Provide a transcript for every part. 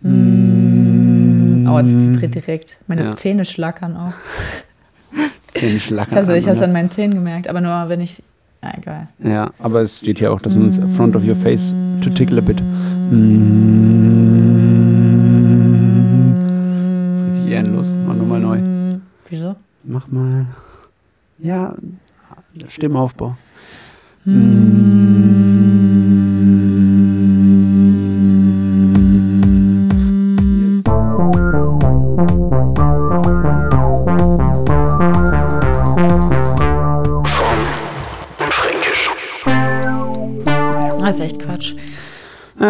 Mm. Oh, jetzt vibriert direkt. Meine Ja. Zähne schlackern auch. Zähne schlackern. Also ich habe es an, meinen Zähnen gemerkt, aber nur wenn ich. Ja, egal. Ja, aber es steht hier auch, dass man es front of your face to tickle a bit. Mm. Das ist richtig ehrenlos. Mach nur mal neu. Wieso? Mach mal. Ja, Stimmaufbau. Das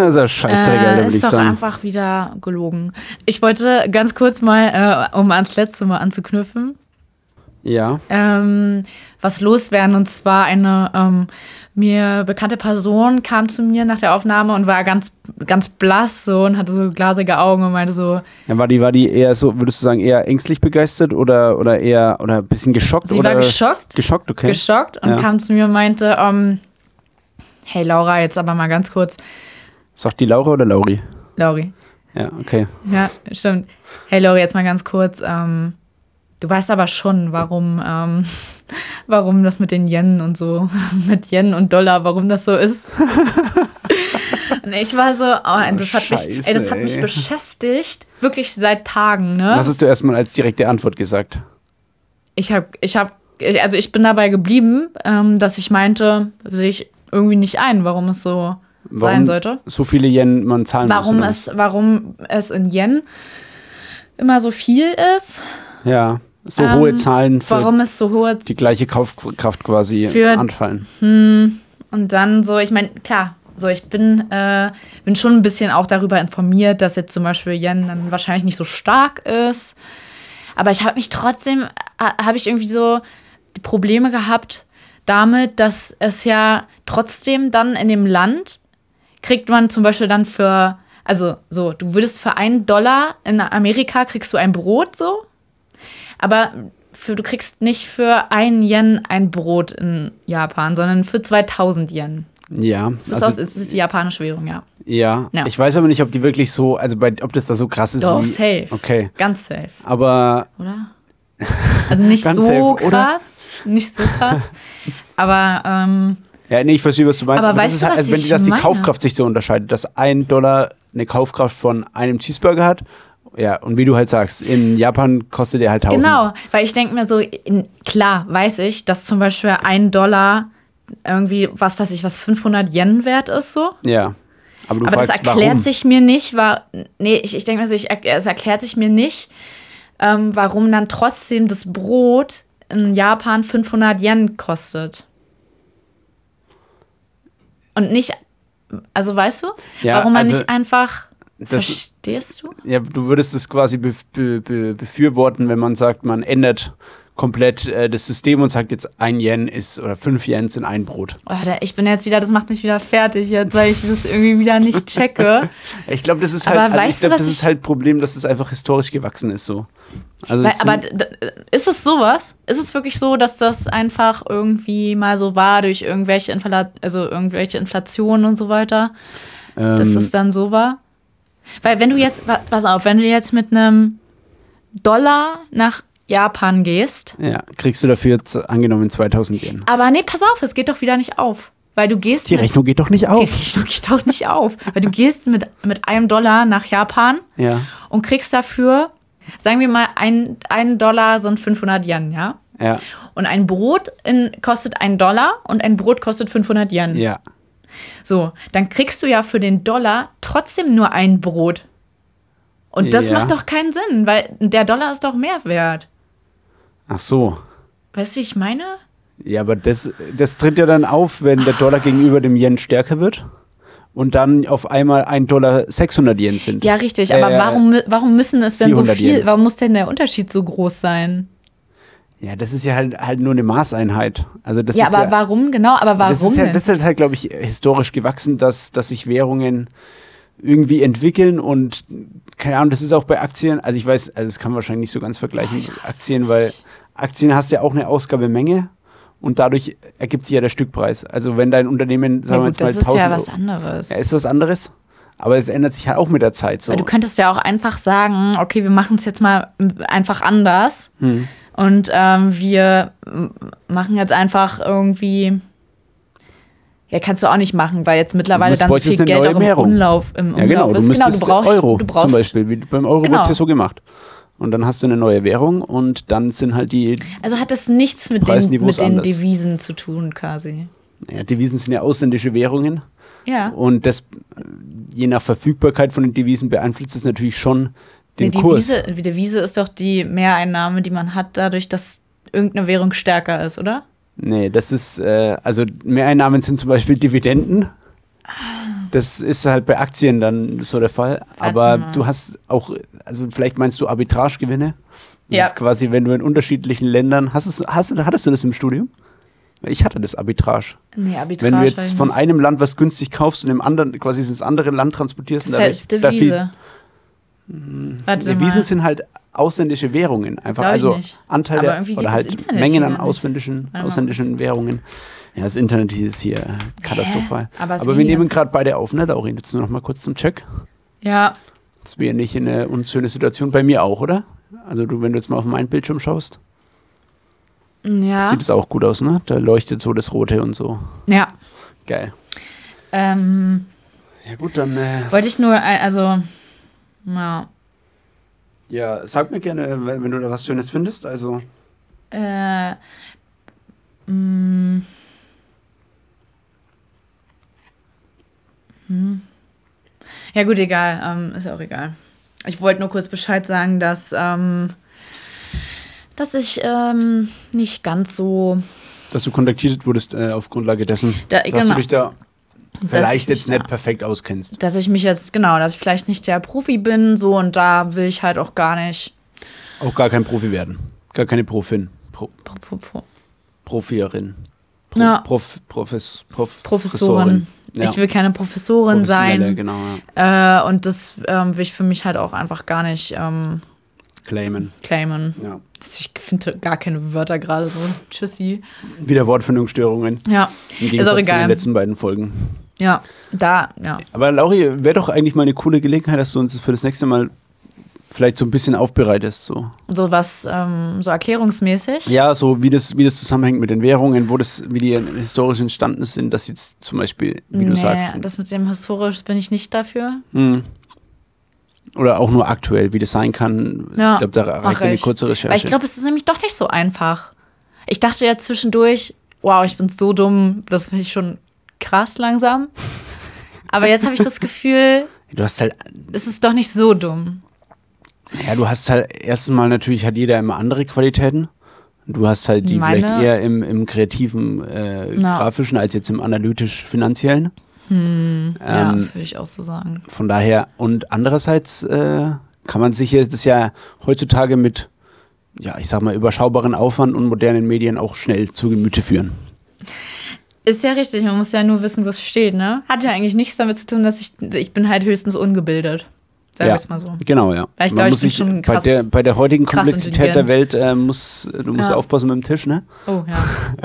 ist ein Scheißdreck, Äh, ist ich doch sagen. einfach wieder gelogen. Ich wollte ganz kurz mal, äh, um ans letzte Mal anzuknüpfen, Ja. ähm, was loswerden. Und zwar eine ähm, mir bekannte Person kam zu mir nach der Aufnahme und war ganz, ganz blass so und hatte so glasige Augen und meinte so, ja. War die, war die eher so, würdest du sagen, eher ängstlich begeistert oder, oder eher oder ein bisschen geschockt? sie oder war geschockt, Geschockt, okay. geschockt und Ja. kam zu mir und meinte, ähm, hey Laura, jetzt aber mal ganz kurz, Sagt die Laura oder Lauri? Lauri, Ja, okay. Ja, stimmt. Hey Lori, jetzt mal ganz kurz. Ähm, du weißt aber schon, warum, ähm, warum das mit den Yen und so, mit Yen und Dollar, warum das so ist. und ich war so, oh, das, hat mich, ey, das hat Scheiße, mich ey. beschäftigt, wirklich seit Tagen, ne? Was hast du erstmal als direkte Antwort gesagt? Ich habe, ich habe, also ich bin dabei geblieben, ähm, dass ich meinte, sehe ich irgendwie nicht ein, warum es so sein Warum sollte. so viele Yen man zahlen Warum muss? es, warum es in Yen immer so viel ist. Ja, so Ähm, hohe Zahlen für warum es so hohe die gleiche Kaufkraft quasi Für- anfallen. und dann so, ich meine, klar, so ich bin, äh, bin schon ein bisschen auch darüber informiert, dass jetzt zum Beispiel Yen dann wahrscheinlich nicht so stark ist. Aber ich habe mich trotzdem, äh, habe ich irgendwie so die Probleme gehabt damit, dass es ja trotzdem dann in dem Land kriegt man zum Beispiel dann für, also so, du würdest für einen Dollar in Amerika kriegst du ein Brot so, aber für, du kriegst nicht für einen Yen ein Brot in Japan, sondern für 2000 Yen. Ja, Das ist, also, aus, es ist die japanische Währung, ja. ja. Ja. Ich weiß aber nicht, ob die wirklich so, also bei, ob das da so krass ist. Doch, wie, safe. Okay, Ganz safe, aber oder? Also nicht so safe, oder? krass, nicht so krass, aber ähm, ja, nee, ich verstehe, was du meinst. Aber das weißt ist du, halt, was also wenn die, dass die? Kaufkraft sich so unterscheidet, dass ein Dollar eine Kaufkraft von einem Cheeseburger hat. Ja, und wie du halt sagst, in Japan kostet der halt 1000. Genau, weil ich denke mir so, in, klar weiß ich, dass zum Beispiel ein Dollar irgendwie, was weiß ich, was 500 Yen wert ist so. Ja. Aber du Aber das fragst, erklärt warum? sich mir nicht, war, nee, ich, ich denke mir so, ich, es erklärt sich mir nicht, ähm, warum dann trotzdem das Brot in Japan 500 Yen kostet. Und nicht, also weißt du, Ja, warum man also nicht einfach, das- verstehst du? Ja, du würdest es quasi be be be befürworten, wenn man sagt, man ändert komplett äh, das System und sagt jetzt ein Yen ist oder fünf Yen sind ein Brot. Oh, ich bin jetzt wieder, das macht mich wieder fertig, jetzt, weil ich das irgendwie wieder nicht checke. Ich glaube, das ist Aber halt, also ich glaube, das ist halt ein Problem, dass es einfach historisch gewachsen ist so. Also Weil, aber ist es sowas? Ist es wirklich so, dass das einfach irgendwie mal so war durch irgendwelche, Infla also irgendwelche Inflationen und so weiter, dass ähm, das dann so war? Weil wenn du jetzt, pass auf, wenn du jetzt mit einem Dollar nach Japan gehst, ja, kriegst du dafür jetzt angenommen 2000 Yen. aber nee, pass auf, es geht doch wieder nicht auf. Weil du gehst Die mit, Rechnung geht doch nicht die auf. Rechnung geht doch nicht auf. Weil du gehst mit, mit einem Dollar nach Japan Ja, und kriegst dafür, sagen wir mal, ein, ein Dollar sind 500 Yen, ja? ja, Und ein Brot in, kostet ein Dollar und ein Brot kostet 500 Yen. ja. So, dann kriegst du ja für den Dollar trotzdem nur ein Brot. Und das Ja. macht doch keinen Sinn, weil der Dollar ist doch mehr wert. Ach so. Weißt du, wie ich meine? Ja, aber das, das tritt ja dann auf, wenn der Dollar gegenüber dem Yen stärker wird und dann auf einmal ein Dollar 600 Yen sind. Ja, richtig. Aber Äh, warum, warum müssen es denn so 400 viel? Yen. Warum muss denn der Unterschied so groß sein? Ja, das ist ja halt, halt nur eine Maßeinheit. Also das ja, ist aber ja, warum genau? Aber warum das ist, ja, denn? das ist halt, glaube ich, historisch gewachsen, dass, dass sich Währungen irgendwie entwickeln und keine Ahnung, das ist auch bei Aktien, also ich weiß, also das kann man wahrscheinlich nicht so ganz vergleichen mit Aktien, weil Aktien hast ja auch eine Ausgabemenge und dadurch ergibt sich ja der Stückpreis. Also wenn dein Unternehmen, ja, sagen wir gut, jetzt mal das ist 1000 ja was anderes. Ja, ist was anderes. Aber es ändert sich halt auch mit der Zeit so. Weil du könntest ja auch einfach sagen, okay, wir machen es jetzt mal einfach anders. Hm. Und ähm, wir machen jetzt einfach irgendwie. Ja, kannst du auch nicht machen, weil jetzt mittlerweile Du dann so viel Geld auch im. Umlauf, im Umlauf Ja, genau. Du ist. müsstest du brauchst, Euro du brauchst zum Beispiel. Wie beim Euro Genau. wird es ja so gemacht. Und dann hast du eine neue Währung und dann sind halt die Also hat das nichts mit den, mit den anders. Devisen zu tun, quasi. ja, Devisen sind ja ausländische Währungen. Ja. Und das, je nach Verfügbarkeit von den Devisen beeinflusst es natürlich schon den die Kurs. Devise, die Devise ist doch die Mehreinnahme, die man hat, dadurch, dass irgendeine Währung stärker ist, oder? Nee, das ist, äh, also Mehreinnahmen sind zum Beispiel Dividenden. Das ist halt bei Aktien dann so der Fall. Aber du hast auch, also vielleicht meinst du Arbitragegewinne. Das Ja. ist quasi, wenn du in unterschiedlichen Ländern, hast du, hast, hattest du das im Studium? Ich hatte das Arbitrage. Nee, Arbitrage. Wenn du jetzt von einem Land was günstig kaufst und im anderen, quasi ins andere Land transportierst. das und heißt da viel- Devise. Warte Devisen mal. sind halt ausländische Währungen. Einfach, also. Anteile oder halt Mengen an ausländischen, ausländischen Währungen. Ja, das Internet ist hier katastrophal. Aber das Aber wir nehmen gerade beide auf, ne, Laurin? Jetzt nur noch mal kurz zum Check. Ja, Das wäre nicht eine unschöne Situation. Bei mir auch, oder? Also du, wenn du jetzt mal auf meinen Bildschirm schaust, ja. sieht es auch gut aus, ne? Da leuchtet so das Rote und so. Ja. Geil. Ähm, Ja gut, dann äh, wollte ich nur, ein- also, ja. ja, sag mir gerne, wenn, wenn du da was Schönes findest. Also Äh, mh. Hm. Ja, gut, egal. Ähm, ist ja auch egal. Ich wollte nur kurz Bescheid sagen, dass, ähm, dass ich ähm, nicht ganz so. dass du kontaktiert wurdest äh, auf Grundlage dessen, Da- dass genau. du dich da vielleicht ich jetzt nicht da- perfekt auskennst. Dass ich mich jetzt, genau, dass ich vielleicht nicht der Profi bin, so und da will ich halt auch gar nicht. Auch gar kein Profi werden. Gar keine Profin. Pro, Pro, pro, pro, Profierin. Pro, Ja. Prof, Profes, Prof, Professorin. Ja. Ich will keine Professorin sein. Genau, ja. Äh, und das ähm, will ich für mich halt auch einfach gar nicht ähm, Claimen. claimen. Ja. Ich finde gar keine Wörter gerade so. Tschüssi. Wieder Wortfindungsstörungen. Ja, Im Gegensatz auch zu egal. den letzten beiden Folgen. ja, da, ja. Aber Lauri, wäre doch eigentlich mal eine coole Gelegenheit, dass du uns für das nächste Mal vielleicht so ein bisschen aufbereitest. So. So was, ähm, so erklärungsmäßig. Ja, so wie das, wie das zusammenhängt mit den Währungen, wo das, wie die historisch entstanden sind, dass jetzt zum Beispiel, wie du nee, sagst. das mit dem historisch bin ich nicht dafür. Hm. Oder auch nur aktuell, wie das sein kann. Ja, ich glaube, da reicht eine kurze Recherche. Weil ich glaube, es ist nämlich doch nicht so einfach. Ich dachte ja zwischendurch, wow, ich bin so dumm, das finde ich schon krass langsam. Aber jetzt habe ich das Gefühl, du hast halt, es ist doch nicht so dumm. Ja, du hast halt erstens mal natürlich hat jeder immer andere Qualitäten. Du hast halt die Meine- vielleicht eher im, im kreativen, äh, grafischen als jetzt im analytisch-finanziellen. ja, Ähm, das würde ich auch so sagen. Von daher, und andererseits äh, kann man sich jetzt das ja heutzutage mit, ja, ich sag mal, überschaubaren Aufwand und modernen Medien auch schnell zu Gemüte führen. Ist ja richtig, man muss ja nur wissen, was steht, ne? Hat ja eigentlich nichts damit zu tun, dass ich, ich bin halt höchstens ungebildet. Sagen ja, wir es mal so. Genau, ja. Weil ich Man glaub, ich bin schon bei krass- der, bei der heutigen Komplexität der. Welt äh, muss, du musst Ja. aufpassen mit dem Tisch, ne? Oh, ja.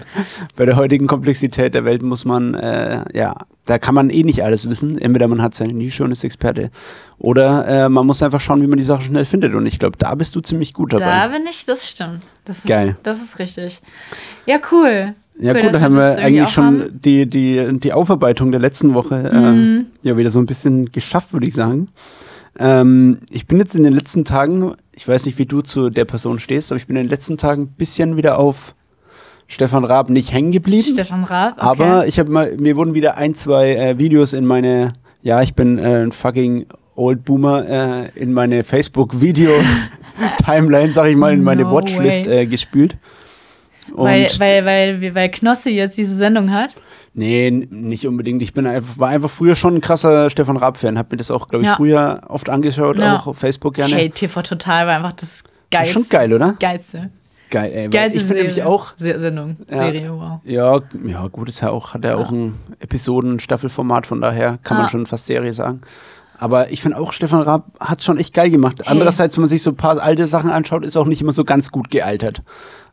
Bei der heutigen Komplexität der Welt muss man, äh, ja, da kann man eh nicht alles wissen. Entweder man hat seine Nische und ist Experte. Oder äh, man muss einfach schauen, wie man die Sache schnell findet. Und ich glaube, da bist du ziemlich gut dabei. Da bin ich, das stimmt. Das ist, Geil. Das ist richtig. Ja, cool. Ja Cool, gut, dann haben wir eigentlich schon haben. die, die, die Aufarbeitung der letzten Woche Mhm. äh, ja wieder so ein bisschen geschafft, würde ich sagen. Ähm, ich bin jetzt in den letzten Tagen, ich weiß nicht, wie du zu der Person stehst, aber ich bin in den letzten Tagen ein bisschen wieder auf Stefan Raab nicht hängen geblieben. Stefan Raab. Okay. Aber ich habe mal, mir wurden wieder ein, zwei äh, Videos in meine, ja, ich bin äh, ein fucking Old Boomer, äh, in meine Facebook-Video-Timeline, sag ich mal, in meine No Watchlist way. äh, gespült. Und weil, weil, weil, weil Knossi jetzt diese Sendung hat. Nee, nicht unbedingt. Ich bin einfach, war einfach früher schon ein krasser Stefan Raab-Fan. Hab mir das auch, glaube ich, Ja. früher oft angeschaut, Ja. auch auf Facebook gerne. Hey, TV Total war einfach das Das geilste. ist schon geil, oder? Geilste. Geil, ey. Geilste ich finde nämlich auch, Se Sendung. Ja. Serie, wow. ja, ja, gut, ist ja auch, hat er auch ein Episoden-Staffelformat, von daher kann man Ja. schon fast Serie sagen. Aber ich finde auch, Stefan Raab hat schon echt geil gemacht. Andererseits, wenn man sich so ein paar alte Sachen anschaut, ist auch nicht immer so ganz gut gealtert.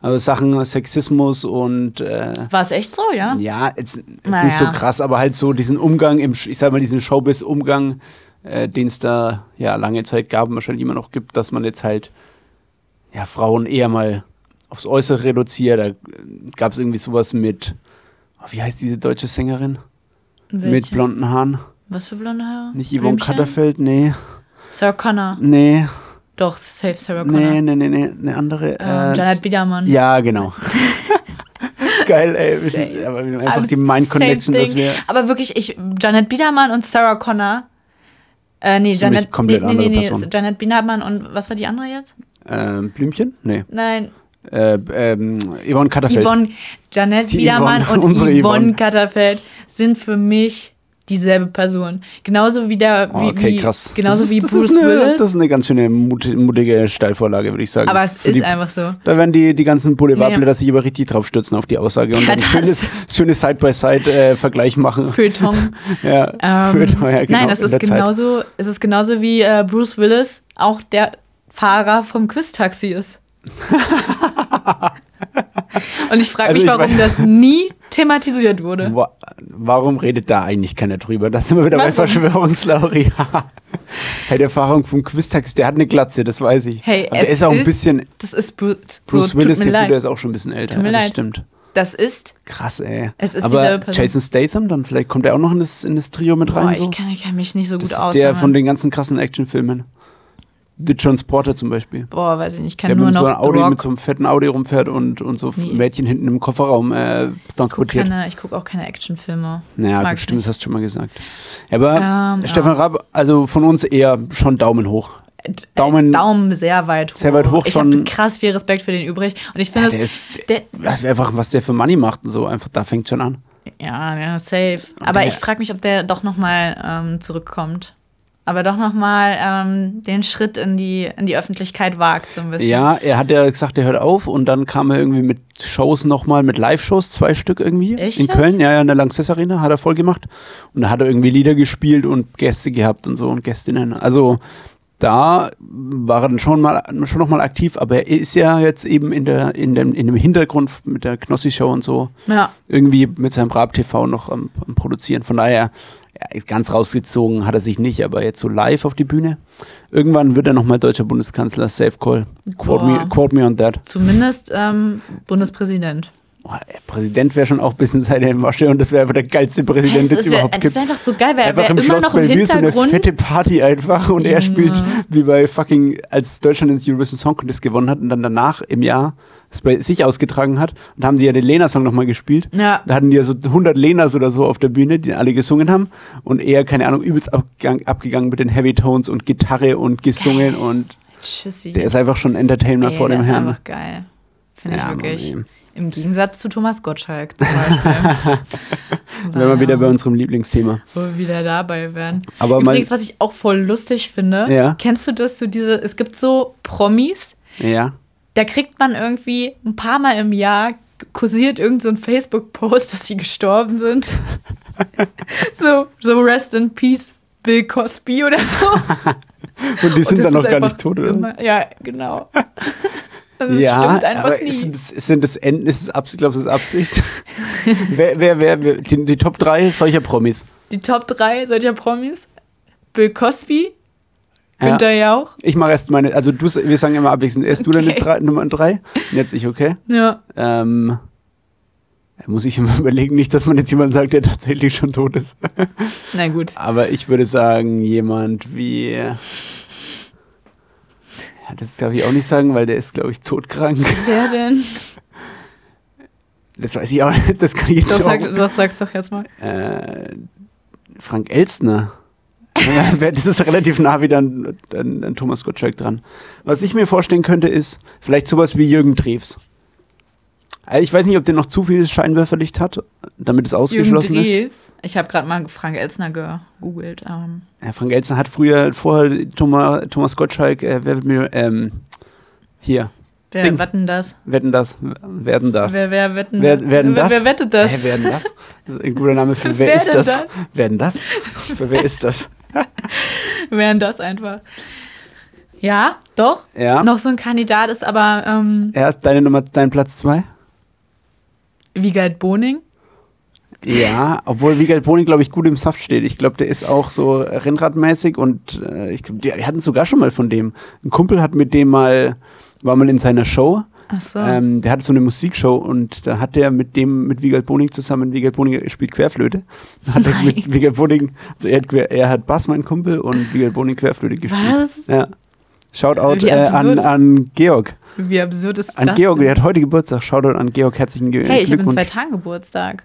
Also Sachen Sexismus und äh, War es echt so, ja? Ja, jetzt, jetzt Naja. nicht so krass, aber halt so diesen Umgang im, ich sag mal, diesen Showbiz-Umgang äh, den es da ja lange Zeit gab und wahrscheinlich immer noch gibt, dass man jetzt halt ja, Frauen eher mal aufs Äußere reduziert. Da gab es irgendwie sowas mit, oh, wie heißt diese deutsche Sängerin? Mit Welche? blonden Haaren. Was für blonde Haare? Nicht Yvonne Blümchen? Katterfeld, nee. Sarah Connor. Nee, Doch, safe Sarah Connor. nee, nee, nee, nee, eine andere. Ähm, äh, Janet Biedermann. ja, genau. Geil, ey. Same. aber wir haben einfach Alles die Mind same Connection, dass wir. Aber wirklich, ich, Janet Biedermann und Sarah Connor. Äh, nee, Janet, komplett nee, nee, nee, nee, Person. Janet Biedermann und was war die andere jetzt? Ähm, Blümchen? Nee. Nein, Äh, ähm, Yvonne Katterfeld. Yvonne, Janet Die Biedermann Yvonne, und Yvonne, Yvonne. Katterfeld sind für mich dieselbe Person. Genauso wie der, Oh, wie, okay, wie, krass. genauso das ist, wie das Bruce eine, Willis. Das ist eine ganz schöne mut, mutige Steilvorlage, würde ich sagen. aber es Für ist die, einfach so. Da werden die, die ganzen Boulevardblätter Nee. sich aber richtig drauf stürzen auf die Aussage und Ja, dann ein das- schönes, schönes Side-by-Side-Vergleich machen. Feuilleton. Ja, Ähm, für teuer, genau, nein, es in ist genauso, es ist genauso wie äh, Bruce Willis auch der Fahrer vom Quiz-Taxi ist. Und ich frage Also mich, ich warum das nie thematisiert wurde. Wa- Warum redet da eigentlich keiner drüber? Da sind wir wieder bei Warum? Verschwörungstheorie. hey, der Fahrer vom Quiztax, der hat eine Glatze, das weiß ich. Hey, Aber der ist auch ein bisschen. Das ist Bruce, Bruce so, Willis, der, der ist auch schon ein bisschen älter. Tut mir das leid. stimmt. Das ist, Krass, ey. Es ist Aber. Jason Statham, dann vielleicht kommt er auch noch in das, in das Trio mit rein. boah, so? ich, kann, ich kann mich nicht so gut Das ist aus. der von den ganzen krassen Actionfilmen. The Transporter zum Beispiel. Boah, weiß ich nicht, ich Der kenne nur mit so noch einem The Audi, Rock. mit so einem fetten Audi rumfährt und, und so Nee. Mädchen hinten im Kofferraum äh, ich gucke transportiert. keine, ich guck auch keine Actionfilme. Naja, Mag gut, ich stimmt, das hast du schon mal gesagt. Ja, aber Ähm, Stefan Raab, also von uns eher schon Daumen hoch. Daumen- Daumen sehr weit hoch. Sehr weit hoch Ich schon. habe krass viel Respekt für den übrig. Und ich Ja, finde, der das- ist, der, was, einfach, was der für Money macht und so, einfach, da fängt schon an. ja, ja, safe. Aber der- ich frage mich, ob der doch nochmal ähm, zurückkommt. Aber doch nochmal ähm, den Schritt in die, in die Öffentlichkeit wagt, so ein bisschen. Ja, er hat ja gesagt, er hört auf und dann kam er irgendwie mit Shows nochmal, mit Live-Shows, zwei Stück irgendwie. Echt in? Köln, ja, ja, in der Lanxess Arena hat er voll gemacht. Und da hat er irgendwie Lieder gespielt und Gäste gehabt und so und Gästinnen. Also da war er dann schon mal schon noch mal aktiv, aber er ist ja jetzt eben in der in dem in dem Hintergrund mit der Knossi Show und so Ja, irgendwie mit seinem Brab TV noch am, am produzieren. Von daher ja, ganz rausgezogen hat er sich nicht, aber jetzt so live auf die Bühne. Irgendwann wird er noch mal deutscher Bundeskanzler. Safe call. Quote me, quote me on that. zumindest ähm, Bundespräsident. Oh, Präsident wäre schon auch ein bisschen seine Masche und das wäre einfach der geilste Präsident, den das wär- überhaupt das gibt. wäre einfach so geil, weil er Einfach wäre im immer Schloss noch im Bellevue so eine fette Party einfach und er spielt wie bei fucking, als Deutschland ins Eurovision Song Contest gewonnen hat und dann danach im Jahr es bei sich ausgetragen hat und haben die ja den Lena-Song nochmal gespielt. Ja. Da hatten die ja so 100 Lenas oder so auf der Bühne, die alle gesungen haben und er, keine Ahnung, übelst abgegangen, abgegangen mit den Heavy Tones und Gitarre und gesungen und Tschüssi. der ist einfach schon Entertainer Ey, vor der dem ist Herrn. einfach geil. Finde ich Ja, wirklich. Mann, ey. Im Gegensatz zu Thomas Gottschalk zum Beispiel. Wären wir wieder bei unserem Lieblingsthema. Wo wir wieder dabei wären. Aber Übrigens, was ich auch voll lustig finde, Ja. kennst du das, so diese, es gibt so Promis, Ja. da kriegt man irgendwie ein paar Mal im Jahr kursiert irgend so ein Facebook-Post, dass sie gestorben sind. so, so Rest in Peace Bill Cosby oder so. Und die sind Und dann noch gar nicht tot, oder? Immer, ja, genau. Das ja, stimmt einfach aber nie. Sind, das- sind das Enden, ist es Absicht, glaubst du, ist es Absicht? wer, wer, wer, wer die, die Top 3 solcher Promis? Die Top 3 solcher Promis. Bill Cosby, Ja. Günther Jauch. Ich mache erst meine, also du, wir sagen immer abwechselnd, erst du deine Okay. drei, Nummer 3, jetzt ich, okay? Ja. Ähm, da muss ich immer überlegen, nicht, dass man jetzt jemand sagt, der tatsächlich schon tot ist. Na gut. Aber ich würde sagen, jemand wie. Das darf ich auch nicht sagen, weil der ist, glaube ich, todkrank. Wer denn? Das weiß ich auch nicht. Das kann ich jetzt Doch, auch. sag, doch, sag's doch jetzt mal. Äh, Frank Elstner. Das ist relativ nah wieder an, an, an Thomas Gottschalk dran. Was ich mir vorstellen könnte, ist vielleicht sowas wie Jürgen Drews. Also ich weiß nicht, ob der noch zu viel Scheinwerferlicht hat, damit es ausgeschlossen ist. Ich habe gerade mal Frank Elzner gegoogelt. Ähm, Ja, Frank Elstner hat früher vorher Thomas, Thomas Gottschalk, äh, wer wird mir, ähm, hier, wer Ding. wetten das? wetten das, werden das. Wer, wer wetten Wer, werden wer, das? Wer wettet das? Hä, werden das? Das ist ein guter Name für wer, Wer ist das? das? Werden das? Für wer ist das? Wären das einfach. Ja, doch. Ja. Noch so ein Kandidat ist aber ähm, Ja, deine Nummer, dein Platz zwei? Wiegald Boning. Ja, obwohl Wiegald Boning, glaube ich, gut im Saft steht. Ich glaube, der ist auch so rennradmäßig und äh, ich glaub, wir hatten sogar schon mal von dem. Ein Kumpel hat mit dem mal, war mal in seiner Show. Ach so. Ähm, der hatte so eine Musikshow und da hat der mit dem, mit Wiegald Boning zusammen, Wiegald Boning spielt Querflöte. Hat er Nein. mit Wiegald Boning, also er hat, Quer- er hat Bass, mein Kumpel, und Wiegald Boning Querflöte gespielt. Was? Ja. Shoutout äh, an, an Georg. Wie absurd ist An das? Georg, denn? der hat heute Geburtstag. Shoutout an Georg, herzlichen Ge Hey, ich habe in Glückwunsch. zwei Tagen Geburtstag.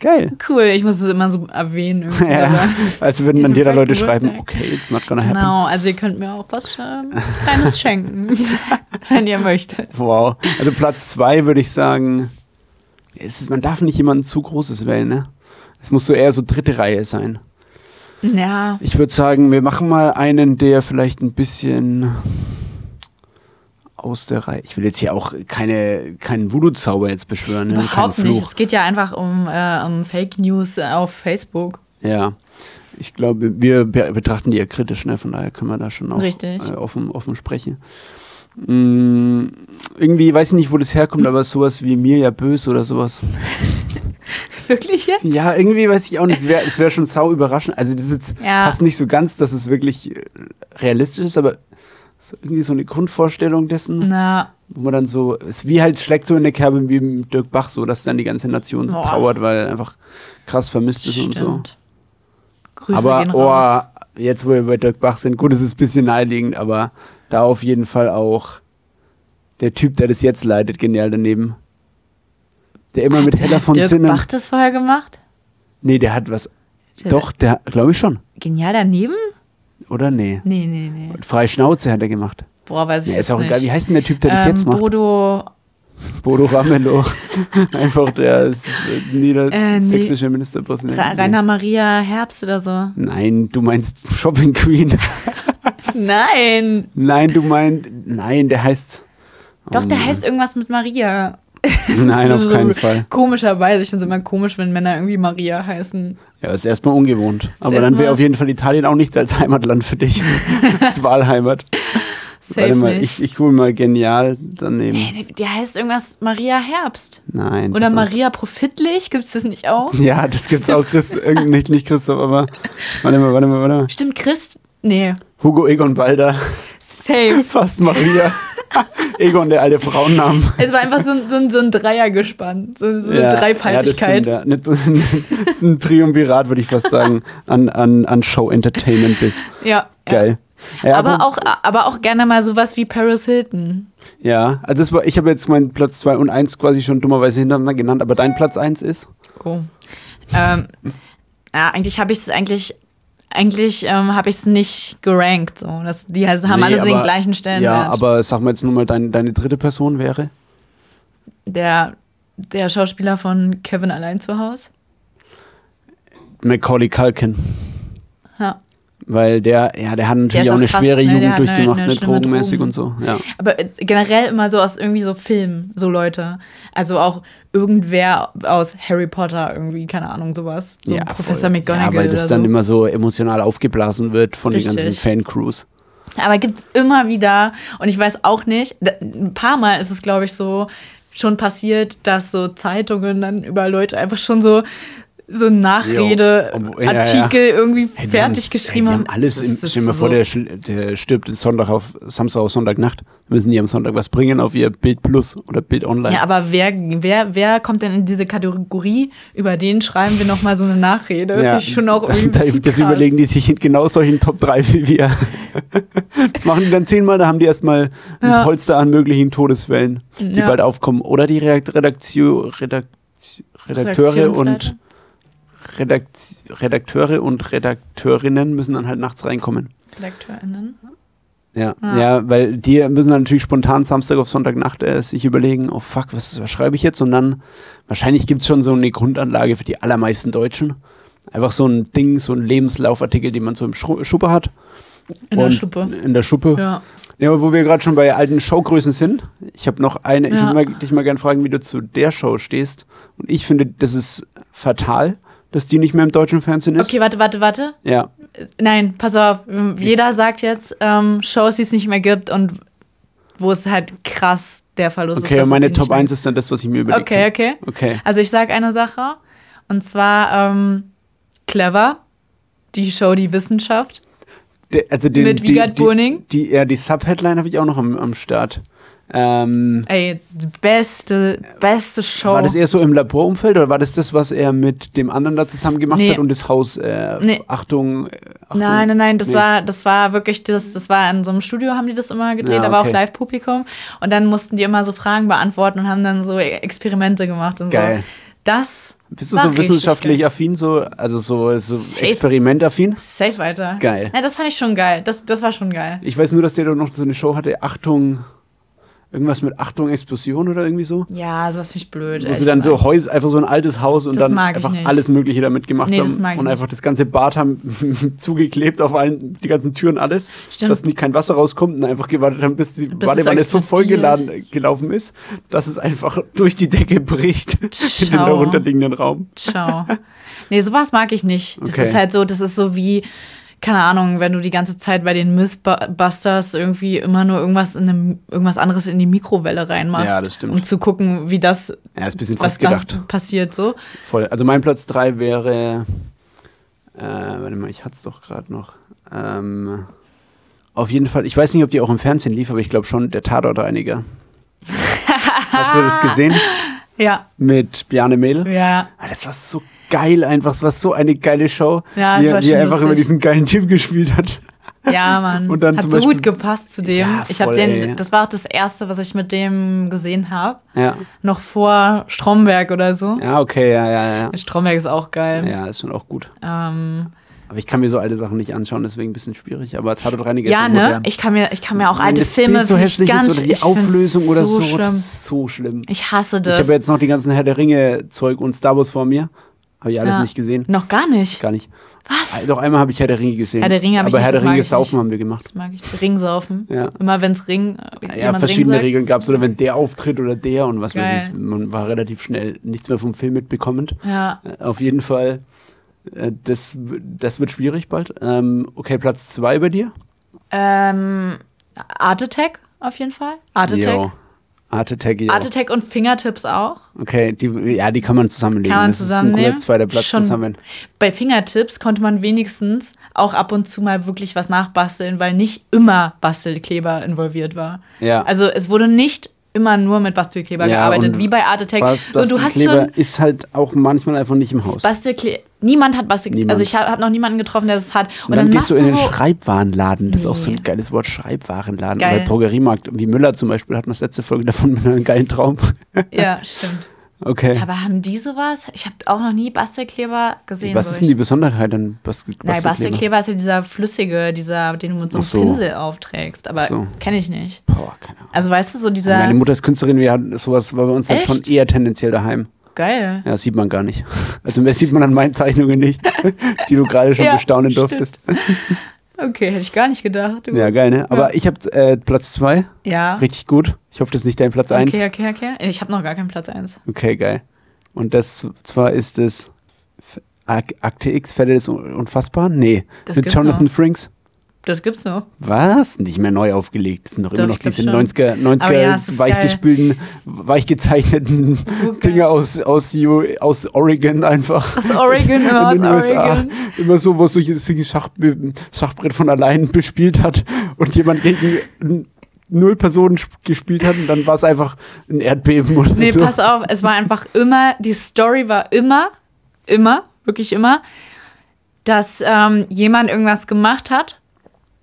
Geil. Cool, ich muss es immer so erwähnen. Irgendwie, Ja, als würden dann jeder Leute Geburtstag. schreiben, okay, it's not gonna happen. Genau, also ihr könnt mir auch was ähm, Kleines schenken, wenn ihr möchtet. Wow. Also Platz zwei würde ich sagen, es ist, man darf nicht jemanden zu Großes wählen, ne? Es muss so eher so dritte Reihe sein. Ja, Ich würde sagen, wir machen mal einen, der vielleicht ein bisschen aus der Reihe. Ich will jetzt hier auch keine, keinen Voodoo-Zauber jetzt beschwören, ne? überhaupt nicht. Fluch. Es geht ja einfach um, äh, um Fake News auf Facebook. Ja. Ich glaube, wir be betrachten die ja kritisch, ne? Von daher können wir da schon auch äh, offen, offen sprechen. Mm, irgendwie weiß ich nicht, wo das herkommt, aber sowas wie mir ja böse oder sowas. Wirklich jetzt? Ja, irgendwie weiß ich auch nicht. Es wäre wär schon sau überraschend. Also, das ist jetzt Ja. passt nicht so ganz, dass es wirklich äh, realistisch ist, aber irgendwie so eine Grundvorstellung dessen, Na, wo man dann so, es wie halt schlägt so in der Kerbe wie Dirk Bach so, dass dann die ganze Nation so Boah. trauert, weil er einfach krass vermisst ist und so. stimmt. Grüße aber gehen oh, raus. jetzt wo wir bei Dirk Bach sind, gut, es ist ein bisschen naheliegend, aber da auf jeden Fall auch der Typ, der das jetzt leitet, genial daneben. Der immer mit Heller von Dirk Sinnen. Bach das vorher gemacht? Nee, der hat was. Der- Doch, der, glaube ich schon. Genial daneben? Oder nee? Nee, nee, nee. Freie Schnauze hat er gemacht. Boah, weiß ich Ja, ist auch nicht. egal. Wie heißt denn der Typ, der das ähm, jetzt macht? Bodo, Bodo Ramelow. Einfach der ist niedersächsische Ministerpräsident. Ra Rainer Maria Herbst oder so. Nein, du meinst Shopping Queen. Nein. nein, du meinst. Nein, der heißt. Doch, der Mann. heißt irgendwas mit Maria. Nein, auf So keinen Fall. Komischerweise. Ich finde es immer komisch, wenn Männer irgendwie Maria heißen. Ja, ist erstmal ungewohnt. Aber dann erstmal- wäre auf jeden Fall Italien auch nichts als Heimatland für dich. als Wahlheimat. Safe Warte mal, nicht. ich, ich hole mal genial daneben. Hey, der heißt irgendwas Maria Herbst. Nein. Oder. Maria Profitlich. Gibt es das nicht auch? Ja, das gibt's auch, Chris, irgend, nicht, nicht Christoph, aber warte mal, warte mal, warte mal. Stimmt, Christ? Nee. Hugo Egon Balder, Safe. fast Maria. Egon, der alte Frauennamen. Es war einfach so, ein- so, ein- so ein Dreiergespann. So, so eine Ja, Dreifaltigkeit. Ja, das, stimmt, ja. ein Triumvirat, würde ich fast sagen, an, an, an Show-Entertainment-Biss. Ja. Geil. Ja, aber, auch, aber auch gerne mal sowas wie Paris Hilton. Ja, also das war, ich habe jetzt meinen Platz 2 und 1 quasi schon dummerweise hintereinander genannt, aber dein Platz 1 ist? Oh. ähm, ja, eigentlich habe ich es eigentlich. Eigentlich ähm, habe ich es nicht gerankt. So. Das, die also haben Nee, alle so den gleichen Stellenwert. Ja, aber sag mal jetzt nur mal, dein, deine dritte Person wäre? der, der Schauspieler von Kevin allein zu Hause. Macaulay Culkin. Ja. Weil der, ja, der hat natürlich ist auch auch eine krass, schwere ne? Der Jugend eine- durchgemacht, eine ne, schlimme drogenmäßig Drogen- und so. Ja. Aber äh, generell immer so aus irgendwie so Filmen, so Leute. Also auch irgendwer aus Harry Potter, irgendwie, keine Ahnung, sowas. So ja, Professor voll. McGonagall. Ja, weil das dann so. immer so emotional aufgeblasen wird von den Richtig. ganzen Fancrews. Aber gibt's immer wieder, und ich weiß auch nicht, ein paar Mal ist es, glaube ich, so schon passiert, dass so Zeitungen dann über Leute einfach schon so so Nachrede, Jo, obwohl- ja, ja. Artikel irgendwie Hey, fertig haben's- geschrieben hey, haben. haben alles Das im, ist stell dir mal vor, so- der, der stirbt Sonntag auf Samstag auf Sonntagnacht. Müssen die am Sonntag was bringen auf ihr Bild Plus oder Bild Online. Ja, aber wer, wer, wer kommt denn in diese Kategorie? Über den schreiben wir nochmal so eine Nachrede. Ja, schon auch irgendwie. da, das krass. überlegen die sich in genau solchen Top 3 wie wir. Das machen die dann zehnmal, da haben die erstmal ein Ja. Polster an möglichen Todeswellen, die bald aufkommen. Oder die Redakt Redaktion, Redakt Redakteure und? Redakt Redakteure und Redakteurinnen müssen dann halt nachts reinkommen. RedakteurInnen. Ja, Ja. ja, weil die müssen dann natürlich spontan Samstag auf Sonntagnacht äh, sich überlegen, oh fuck, was, was schreibe ich jetzt? Und dann, wahrscheinlich gibt es schon so eine Grundanlage für die allermeisten Deutschen. Einfach so ein Ding, so ein Lebenslaufartikel, den man so im Schu Schuppe hat. In der Und Schuppe. In der Schuppe. Ja. Ja, wo wir gerade schon bei alten Showgrößen sind, ich habe noch eine, ich Ja. würde mal, dich mal gerne fragen, wie du zu der Show stehst. Und ich finde, das ist fatal, dass die nicht mehr im deutschen Fernsehen ist. Okay, warte, warte, warte. Ja, Nein, pass auf. Jeder sagt jetzt ähm, Shows, die es nicht mehr gibt und wo es halt krass der Verlust ist. okay, und meine Top mehr 1 ist dann das, was ich mir überlegt Okay, habe. okay. Okay. Also ich sage eine Sache Und zwar ähm, Clever, die Show Die Wissenschaft. Der, also den, Mit Wiegald Burning? Die, die, ja, die Subheadline habe ich auch noch am, am Start. Ähm, Ey, beste, beste Show. war das eher so im Laborumfeld oder war das das, was er mit dem anderen da zusammen gemacht Nee. hat und das Haus, äh, Nee. Achtung, äh, Achtung? Nein, nein, nein, das Nee. war, das war wirklich das, das war in so einem Studio, haben die das immer gedreht, Ja, okay. auch Live-Publikum und dann mussten die immer so Fragen beantworten und haben dann so Experimente gemacht und Geil. so. Das Bist du so wissenschaftlich affin, so, also so, so Safe. experimentaffin? Safe weiter. Geil. Ja, das fand ich schon geil. Das, das war schon geil. Ich weiß nur, dass der doch noch so eine Show hatte, Achtung, irgendwas mit Achtung, Explosion oder irgendwie so. Ja, sowas finde ich blöd. Wo sie dann so. Häuser, einfach so ein altes Haus und Das dann einfach alles Mögliche damit gemacht Nee, das haben und einfach das ganze Bad haben zugeklebt auf allen, die ganzen Türen, alles, Stimmt. dass nicht kein Wasser rauskommt und einfach gewartet haben, bis die Bis Badewanne so voll explodiert. geladen, gelaufen ist, dass es einfach durch die Decke bricht in den Schau. darunterliegenden Raum. Ciao. Nee, sowas mag ich nicht. Das Okay. ist halt so, das ist so wie, keine Ahnung, wenn du die ganze Zeit bei den Mythbusters irgendwie immer nur irgendwas in einem, irgendwas anderes in die Mikrowelle reinmachst. Ja, das stimmt. Um zu gucken, wie das, Ja, ist ein bisschen was das festgedacht. passiert so. Voll. Also mein Platz 3 wäre, äh, warte mal, ich hatte es doch gerade noch. Ähm, auf jeden Fall, ich weiß nicht, ob die auch im Fernsehen lief, aber ich glaube schon, der Tatortreiniger. Hast du das gesehen? Ja, Mit Bjarne Mädel? ja. Ah, Das war so geil einfach, es war so eine geile Show. Ja, wie er- wie er einfach lustig. über diesen geilen Typ gespielt hat. Ja, Mann. Und dann Hat so Beispiel- gut gepasst zu dem. Ja, ich habe den, das war auch das erste, was ich mit dem gesehen habe. Ja. Noch vor Stromberg oder so. Ja, okay, ja, ja, ja. Stromberg ist auch geil. Ja, ist schon auch gut. Ähm, Aber ich kann mir so alte Sachen nicht anschauen, deswegen ein bisschen schwierig. Aber Tatortreiniger ja, ist schon ne? modern. Ich kann mir, ich kann mir auch Wenn alte das Filme Bild so ich hässlich ganz, ist oder die ich Auflösung oder so, schlimm. das ist so schlimm. Ich hasse Ich das. habe jetzt noch die ganzen Herr der Ringe-Zeug und Star Wars vor mir. Habe ich alles Ja. nicht gesehen. Noch gar nicht. Gar nicht. Was? Doch einmal habe ich Herr der Ringe gesehen. Herr der Ringe hab ich Aber Herr der Ringe saufen haben wir gemacht. Das mag ich. Ringsaufen. Ja. Immer wenn es Ring. Ja, jemand verschiedene Ring. Regeln gab es. Oder wenn der auftritt oder der und was Geil. weiß ich. Man war relativ schnell nichts mehr vom Film mitbekommend. Ja. Äh, Auf jeden Fall, äh, das, das wird schwierig bald. Ähm, okay, Platz zwei bei dir? Ähm, Art Attack auf jeden Fall. Art Attack. Jo. Art Attack, jo. Art Attack und Fingertips auch. Okay, die, ja, die kann man zusammenlegen. Kann man das ist ein zusammennehmen. guter zweiter Platz Schon zusammen. Bei Fingertips konnte man wenigstens auch ab und zu mal wirklich was nachbasteln, weil nicht immer Bastelkleber involviert war. Ja. Also es wurde nicht immer nur mit Bastelkleber Ja, gearbeitet, wie bei Art Attack. Was, so, du hast schon ist halt auch manchmal einfach nicht im Haus. Bastelkleber. Niemand hat Bastelkleber. Also ich habe hab noch niemanden getroffen, der das hat. Und, Und dann, machst gehst du in den so, Schreibwarenladen. Das ist auch so Nee. ein geiles Wort, Schreibwarenladen. Geil. Oder Drogeriemarkt. Wie Müller zum Beispiel hatten wir das letzte Folge davon mit einem geilen Traum. Ja, stimmt. Okay. Aber haben die sowas? Ich habe auch noch nie Bastelkleber gesehen. Was ist denn die Besonderheit an Bas Nein, Bastelkleber? Bastelkleber ist ja dieser flüssige, dieser, den du mit so einem so. Pinsel aufträgst. Aber so. kenne ich nicht. Boah, keine Ahnung. Also weißt du, so dieser. Meine Mutter ist Künstlerin, wir hatten sowas war bei uns dann schon eher tendenziell daheim. Geil. Ja, das sieht man gar nicht. Also mehr sieht man an meinen Zeichnungen nicht, die du gerade schon Ja, bestaunen durftest. Okay, hätte ich gar nicht gedacht. Du. Ja, geil, ne? Aber Ja. ich habe äh, Platz zwei, Ja. richtig gut. Ich hoffe, das ist nicht dein Platz eins. Okay, okay, okay. Ich habe noch gar keinen Platz 1. Okay, geil. Und das zwar ist es Akte X, Fälle des Un- Unfassbaren? Nee. Das Mit Jonathan noch. Frinks. Das gibt's noch. Was? Nicht mehr neu aufgelegt. Das sind doch, Doch, immer noch diese schon. 90er, 90er Aber ja, weichgespülten, weichgezeichneten So geil. Dinger aus, aus, aus Oregon einfach. Aus Oregon, immer aus in den USA. Oregon. Immer so, wo so ein Schach, Schachbrett von allein bespielt hat und jemand gegen null Personen sp- gespielt hat und dann war es einfach ein Erdbeben oder Nee, so. pass auf, es war einfach immer, die Story war immer, immer, wirklich immer, dass ähm, jemand irgendwas gemacht hat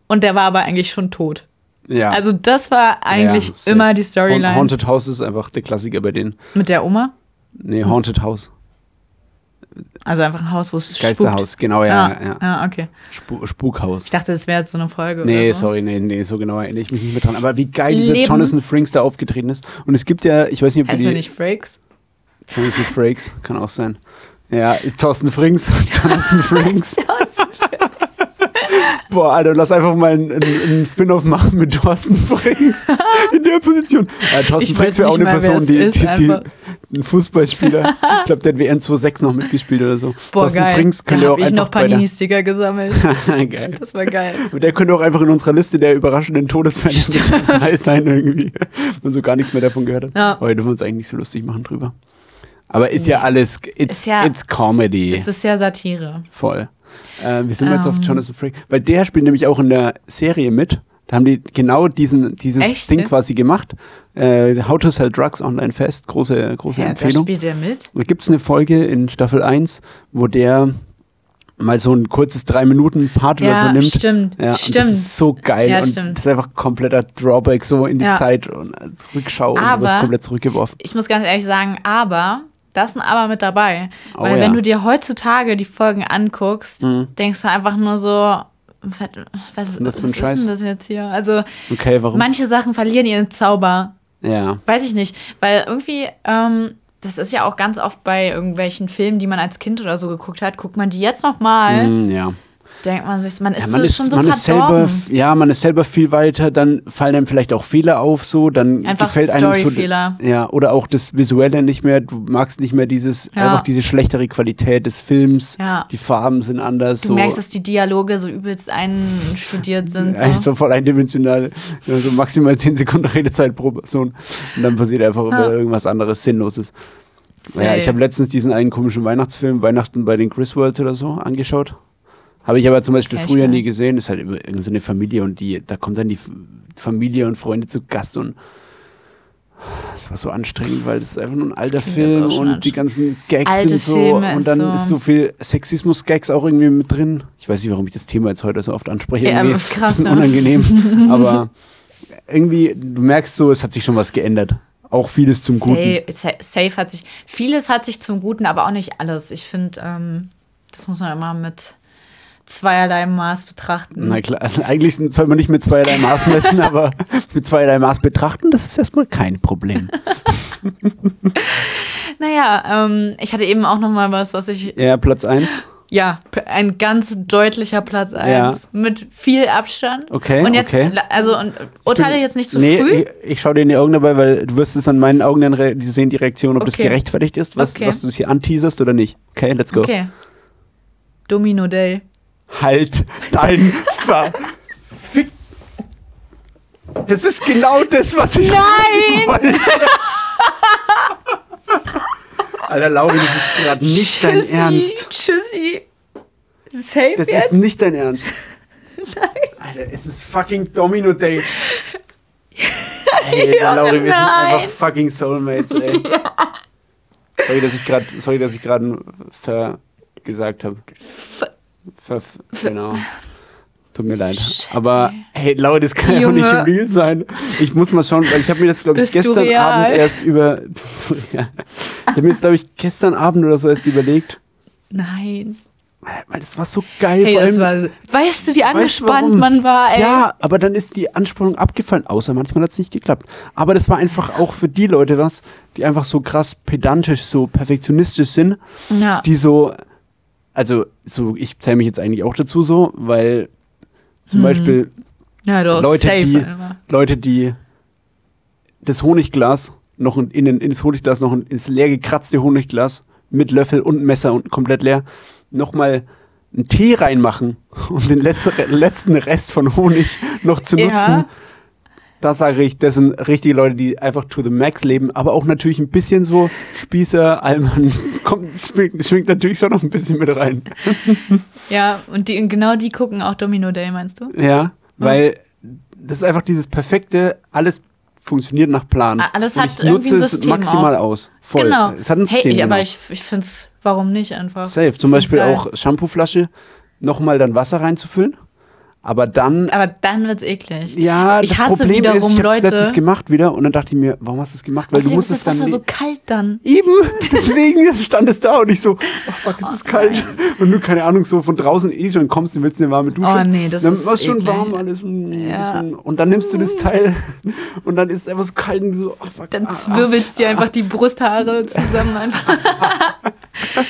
und der war aber eigentlich schon tot. ja. Also das war eigentlich Ja, immer die Storyline. Haunted House ist einfach der Klassiker bei denen. Mit der Oma. Nee, Haunted House. Also einfach ein Haus, wo es spukt. Geisterhaus, genau, ja. ja, ja. Ah, okay. Spu Spukhaus. Ich dachte, das wäre jetzt so eine Folge. Nee, oder so. sorry, nee, nee, so genau erinnere ich mich nicht mehr dran. Aber wie geil dieser. Jonathan Frinks da aufgetreten ist. Und es gibt ja, ich weiß nicht, ob Heißt die. nicht Frakes? Jonathan Frakes, kann auch sein. Ja, Thorsten Frings, Jonathan Frinks. Boah, Alter, lass einfach mal einen, einen, Spin-off machen mit Thorsten Frings in der Position. Ja, Thorsten Frings wäre auch eine mal, Person, die, die, die ein Fußballspieler. ich glaube, der hat WN 26 noch mitgespielt oder so. Boah, Thorsten geil. Frings da könnte auch ich einfach noch Panini-Sticker gesammelt. geil. Das war geil. Der könnte auch einfach in unserer Liste der überraschenden Todesfälle dabei sein irgendwie. Man so gar nichts mehr davon gehört hat. Ja. Aber wir dürfen uns eigentlich nicht so lustig machen drüber. Aber ist ja alles, it's, Ist ja- it's Comedy. Es ist ja Satire. Voll. Äh, wie sind wir jetzt auf Ähm. Jonathan Frakes? Weil der spielt nämlich auch in der Serie mit. Da haben die genau diesen, dieses Echt? Ding quasi gemacht. Äh, How to Sell Drugs Online Fest. Große, große Ja, da Empfehlung. spielt er mit. Da gibt es eine Folge in Staffel 1, wo der mal so ein kurzes 3-Minuten-Part oder Ja, so nimmt. stimmt. Ja, und stimmt. das ist so geil. Ja, und stimmt. das ist einfach kompletter Drawback so in die Ja. Zeit und als Rückschau und du Aber- wirst komplett zurückgeworfen. ich muss ganz ehrlich sagen, aber, da ist ein Aber mit dabei. Oh Weil ja. wenn du dir heutzutage die Folgen anguckst, Mhm. denkst du einfach nur so, was, was, denn das was für ein ist denn das jetzt hier? Also Okay, manche Sachen verlieren ihren Zauber. ja. Weiß ich nicht. Weil irgendwie, ähm, das ist ja auch ganz oft bei irgendwelchen Filmen, die man als Kind oder so geguckt hat, guckt man die jetzt nochmal, Mm, ja. Denkt man sich, man ist, Ja, man ist, schon so man ist selber, ja, man ist selber viel weiter, dann fallen einem vielleicht auch Fehler auf, so, dann Einfach gefällt einem so, ja, oder auch das Visuelle nicht mehr, du magst nicht mehr dieses, Ja. einfach diese schlechtere Qualität des Films, Ja. die Farben sind anders, Du so, merkst, dass die Dialoge so übelst einstudiert sind. So. so voll eindimensional, so maximal 10 Sekunden Redezeit pro Person und dann passiert einfach immer irgendwas anderes Sinnloses. Ja, ich habe letztens diesen einen komischen Weihnachtsfilm, Weihnachten bei den Griswolds oder so, angeschaut. Habe ich aber zum Beispiel ich früher gar nie gesehen. Ist halt immer irgendeine so eine Familie und die, da kommt dann die Familie und Freunde zu Gast und es war so anstrengend, weil ist einfach nur ein alter Film und die ganzen Gags Alte sind so Filme und ist dann so- ist so viel Sexismus-Gags auch irgendwie mit drin. Ich weiß nicht, warum ich das Thema jetzt heute so oft anspreche. Ja, irgendwie krass, ein bisschen ne? unangenehm. aber irgendwie, du merkst so, es hat sich schon was geändert. Auch vieles zum Guten. Safe, sa- safe hat sich, vieles hat sich zum Guten, aber auch nicht alles. Ich finde, ähm, das muss man immer mit zweierlei Maß betrachten. Na klar, eigentlich soll man nicht mit zweierlei Maß messen, aber mit zweierlei Maß betrachten, das ist erstmal kein Problem. Naja, ähm, ich hatte eben auch noch mal was, was ich, Ja, Platz 1. ja, ein ganz deutlicher Platz 1 mit viel Abstand. Okay, Und jetzt, okay. also, und urteile jetzt nicht zu nee, früh. Ich, ich schaue dir in die Augen dabei, weil du wirst es an meinen Augen dann die sehen die Reaktion, ob das Okay. gerechtfertigt ist, was, Okay. was du hier anteaserst oder nicht. Okay, let's go. Okay. Domino Day. Halt dein Verfick. Das ist genau das, was ich Nein! wollte. Alter, Lauri, das ist gerade nicht dein Tschüssi, Ernst. Tschüssi. Safe Das jetzt? ist nicht dein Ernst. Alter, es ist fucking Domino Day. Ey, Junge, Lauri, wir sind nein. einfach fucking Soulmates, ey. Sorry, dass ich gerade, sorry, dass ich gerade vergesagt habe. Ver, genau. Tut mir leid. Shit, Aber hey, Lauri, das kann einfach Junge. nicht real sein. Ich muss mal schauen, weil ich habe mir das, glaube ich, gestern? Abend erst über. Du real? Ich habe mir das, glaube ich, gestern Abend oder so erst überlegt. Nein. Weil das war so geil. Hey, allem, war, weißt du, wie Weißt angespannt warum? man war, ey? Ja, aber dann ist die Anspannung abgefallen, außer manchmal hat es nicht geklappt. Aber das war einfach auch für die Leute was, die einfach so krass pedantisch, so perfektionistisch sind, Ja. die so, also so, ich zähle mich jetzt eigentlich auch dazu so, weil zum Mhm. Beispiel ja, Leute, safe, die-. Leute, die das Honigglas noch in, in, in das Honigglas, noch ins leer gekratzte Honigglas mit Löffel und Messer und komplett leer, nochmal einen Tee reinmachen, um den letzte, letzten Rest von Honig noch zu Ja. Nutzen. Da sage ich, das sind richtige Leute, die einfach to the max leben, aber auch natürlich ein bisschen so Spießer, Allmann, kommt, schwingt, schwingt natürlich schon noch ein bisschen mit rein. Ja, und die, genau die gucken auch Domino Day, meinst du? Ja, weil das ist einfach dieses perfekte, alles funktioniert nach Plan. Alles Und hat ich irgendwie nutze es System maximal auch. aus. Voll. Genau. Es hat ein System. hey, ich, aber genau. ich, ich finde es, warum nicht einfach? Safe. Zum Beispiel geil. auch Shampooflasche, nochmal dann Wasser reinzufüllen. Aber dann, Aber dann wird's eklig. ja, ich das hasse Problem wiederum ist, ich habe letztes gemacht wieder und dann dachte ich mir, warum hast du es gemacht? Weil du Außerdem musst ist es das dann Wasser so kalt dann. Eben, deswegen stand es da und ich so, oh fuck, es ist kalt. Und du, keine Ahnung, so von draußen eh schon kommst, du willst eine warme Dusche. Oh nee, das dann ist war es schon warm alles. Ja. Und dann nimmst du das Teil und dann ist es einfach so kalt und du so, oh fuck. Dann ah, zwirbelst dir einfach die Brusthaare zusammen einfach.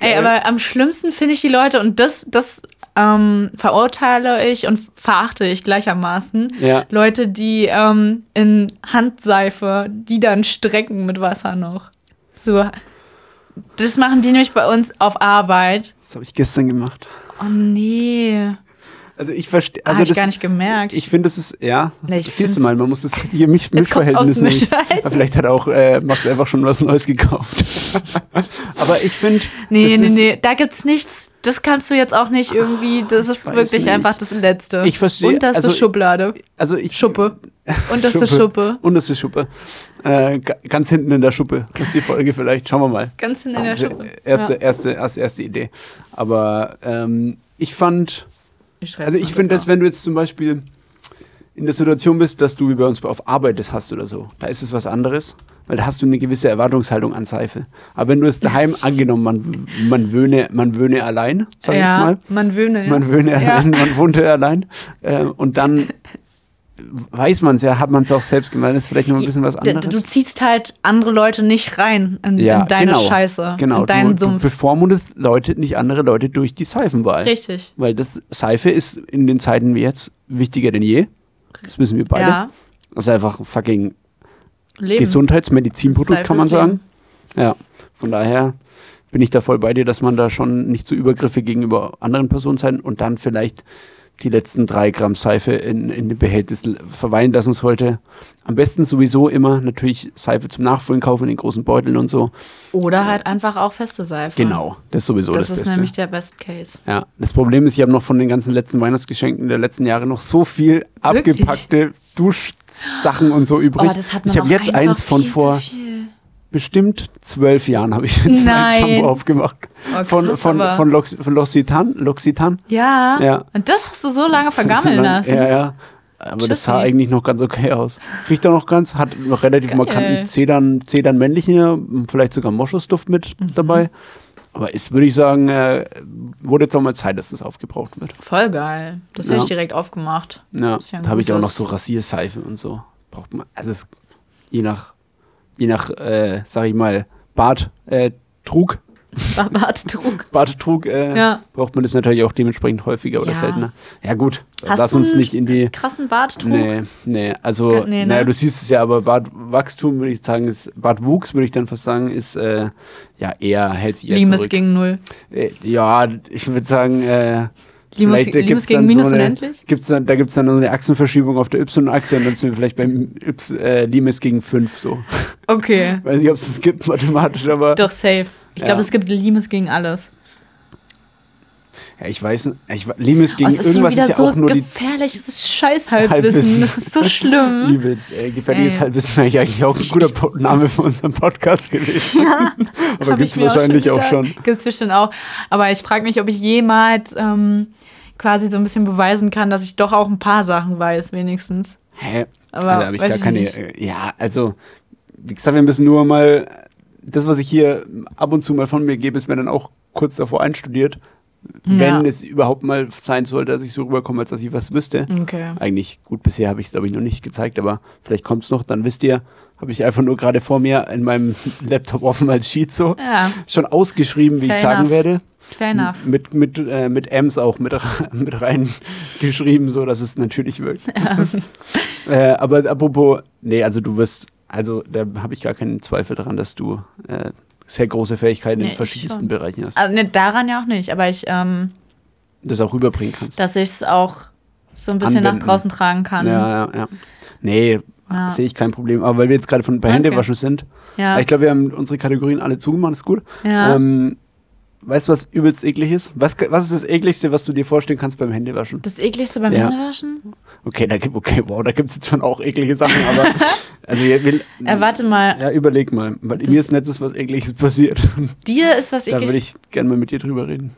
Ey, aber am schlimmsten finde ich die Leute, und das, das ähm, verurteile ich und verachte ich gleichermaßen. Ja. Leute, die ähm, in Handseife, die dann strecken mit Wasser noch. So. Das machen die nämlich bei uns auf Arbeit. Das habe ich gestern gemacht. Oh nee. Also ich verstehe. Ah, Also hab ich gar nicht gemerkt. Ich finde, das ist, ja, Nee, ich siehst du mal, man muss das richtige Misch Mischverhältnis nehmen. Mischverhältnis. Aber Vielleicht hat auch äh, Max einfach schon was Neues gekauft. Aber ich finde, nee, nee, ist- nee, da gibt's nichts. Das kannst du jetzt auch nicht irgendwie, das ist wirklich nicht. einfach das Letzte. Ich verstehe, Unterste also- Schublade. also ich, Schuppe. Unterste Schuppe. Unterste Schuppe. Äh, ga- ganz hinten in der Schuppe. Das ist die Folge vielleicht. Schauen wir mal. Ganz hinten in der Schuppe. Erste, Ja. erste, erste, erste Idee. Aber ähm, ich fand, Ich also ich finde, dass wenn du jetzt zum Beispiel in der Situation bist, dass du wie bei uns auf Arbeit das hast oder so, da ist es was anderes, weil da hast du eine gewisse Erwartungshaltung an Seife. Aber wenn du es daheim angenommen, man, man wöhne, man wöhne allein, sag ich ja, jetzt mal, man wöhne. Ja. man wöhne Ja. allein, man wohnte allein äh, und dann weiß man es ja, hat man es auch selbst gemacht, das ist vielleicht noch ein bisschen was anderes. Du ziehst halt andere Leute nicht rein in, in deine Scheiße, Genau, in deinen du, du Sumpf. bevormundest Leute, nicht andere Leute durch die Seifenwahl. Richtig. Weil das Seife ist in den Zeiten wie jetzt wichtiger denn je. Das wissen wir beide. Ja, Das ist einfach ein fucking Leben. Gesundheitsmedizinprodukt, kann man sagen. Leben. Ja, von daher bin ich da voll bei dir, dass man da schon nicht so Übergriffe gegenüber anderen Personen sein und dann vielleicht die letzten drei Gramm Seife in, in dem Behältnis verweilen lassen sollte. Am besten sowieso immer natürlich Seife zum Nachfüllen kaufen in den großen Beuteln und so. Oder halt einfach auch feste Seife. Genau, das ist sowieso das, Das, ist Beste. nämlich der Best Case. Ja, das Problem ist, ich habe noch von den ganzen letzten Weihnachtsgeschenken der letzten Jahre noch so viel Wirklich? abgepackte Duschsachen und so übrig. Oh, das hat man ich habe jetzt eins von vor viel. Bestimmt zwölf Jahren habe ich jetzt mein Nein. Shampoo aufgemacht. Oh, von krass, von, von, Lox, von L'Occitane. L'Occitane. Ja. Ja. Und das hast du so lange So vergammeln lang- lassen. Ja, ja. Aber das sah Tschüssi. eigentlich noch ganz okay aus. Riecht auch noch ganz, hat noch relativ Geil. markanten Zedern, Zedern männlichen, vielleicht sogar Moschusduft mit Mhm. dabei. Aber ist, würde ich sagen, äh, wurde jetzt auch mal Zeit, dass das aufgebraucht wird. Voll geil. Das Ja. hätte ich direkt aufgemacht. Ja, ja da habe ich auch noch so Rasierseife und so. Braucht man, also es, je nach, je nach, äh, sag ich mal, Bart, äh, Trug, Barttrug. Barttrug, äh, Ja. braucht man das natürlich auch dementsprechend häufiger oder Ja. seltener. Ja gut, Hast lass uns nicht in die, Krassen Barttrug. nee, nee, also, nee, ne? naja, du siehst es ja, aber Bartwachstum würde ich sagen, ist, Bartwuchs würde ich dann fast sagen, ist, äh, ja, eher, hält sich eher Limes zurück. gegen Null. Äh, ja, ich würde sagen, Limes, Vielleicht, äh, gibt's gegen dann Minus so eine- unendlich? Gibt's dann, da gibt es dann noch eine Achsenverschiebung auf der Y-Achse und dann sind wir vielleicht beim y, äh, Limes gegen 5 so. Okay. Weiß nicht, ob es das gibt mathematisch, aber Doch, safe. Ich Ja. glaube, es gibt Limes gegen alles. Ja, ich weiß ich, Limes Oh, gegen ist schon irgendwas ist ja so auch nur die gefährlich. Es ist scheiß Halbwissen. Das ist so schlimm. Übelst, äh, gefährliches Ey. Halbwissen wäre eigentlich auch ein guter Po- Name für unseren Podcast gewesen. aber Hab gibt es ich wahrscheinlich auch schon. gedacht. Gibt's bestimmt auch. Aber ich frage mich, ob ich jemals ähm, quasi so ein bisschen beweisen kann, dass ich doch auch ein paar Sachen weiß, wenigstens. Hä? Aber also, habe ich weiß gar ich keine. nicht. Ja, also, wie gesagt, wir müssen nur mal. Das, was ich hier ab und zu mal von mir gebe, ist mir dann auch kurz davor einstudiert. Wenn Ja. es überhaupt mal sein sollte, dass ich so rüberkomme, als dass ich was wüsste. Okay. Eigentlich, gut, bisher habe ich es, glaube ich, noch nicht gezeigt, aber vielleicht kommt es noch, dann wisst ihr, habe ich einfach nur gerade vor mir in meinem Laptop offen als Sheet so. Ja, Schon ausgeschrieben, wie ich Fair sagen enough. werde. fair enough. Mit, mit, äh, mit Ms auch mit, mit reingeschrieben, so dass es natürlich wirkt. äh, aber apropos, nee, also du wirst, also da habe ich gar keinen Zweifel daran, dass du äh, sehr große Fähigkeiten Nee, in verschiedensten. Bereichen hast. Also, ne, daran ja auch nicht, aber ich, ähm, Das auch rüberbringen kannst. dass ich es auch so ein bisschen Anwenden. nach draußen tragen kann. Ja, ja, ja. Nee, Ja. sehe ich kein Problem. Aber weil wir jetzt gerade von bei Okay. Händewaschen sind, Ja. ich glaube, wir haben unsere Kategorien alle zugemacht, ist gut. ja. Ähm, weißt du, was übelst eklig ist? Was, was ist das ekligste, was du dir vorstellen kannst beim Händewaschen? das ekligste beim Ja. Händewaschen? Okay, da gibt, okay, wow, da gibt es jetzt schon auch eklige Sachen, aber also wir, Äh, warte mal, ja, überleg mal, weil Das- mir ist letztes was ekliges passiert. dir ist was da würde ich gerne mal mit dir drüber reden.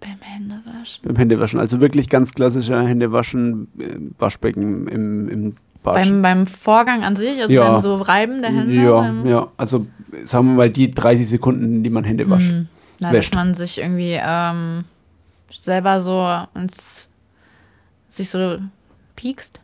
beim Händewaschen. Beim Händewaschen, also wirklich ganz klassischer Händewaschen, äh, Waschbecken im, im Bad. Beim, beim Vorgang an sich, also Ja. beim so Reiben der Hände? ja, ja, also sagen wir mal die 30 Sekunden, die man Hände wascht. Hm. Na, dass man sich irgendwie ähm, selber so ins sich so piekst.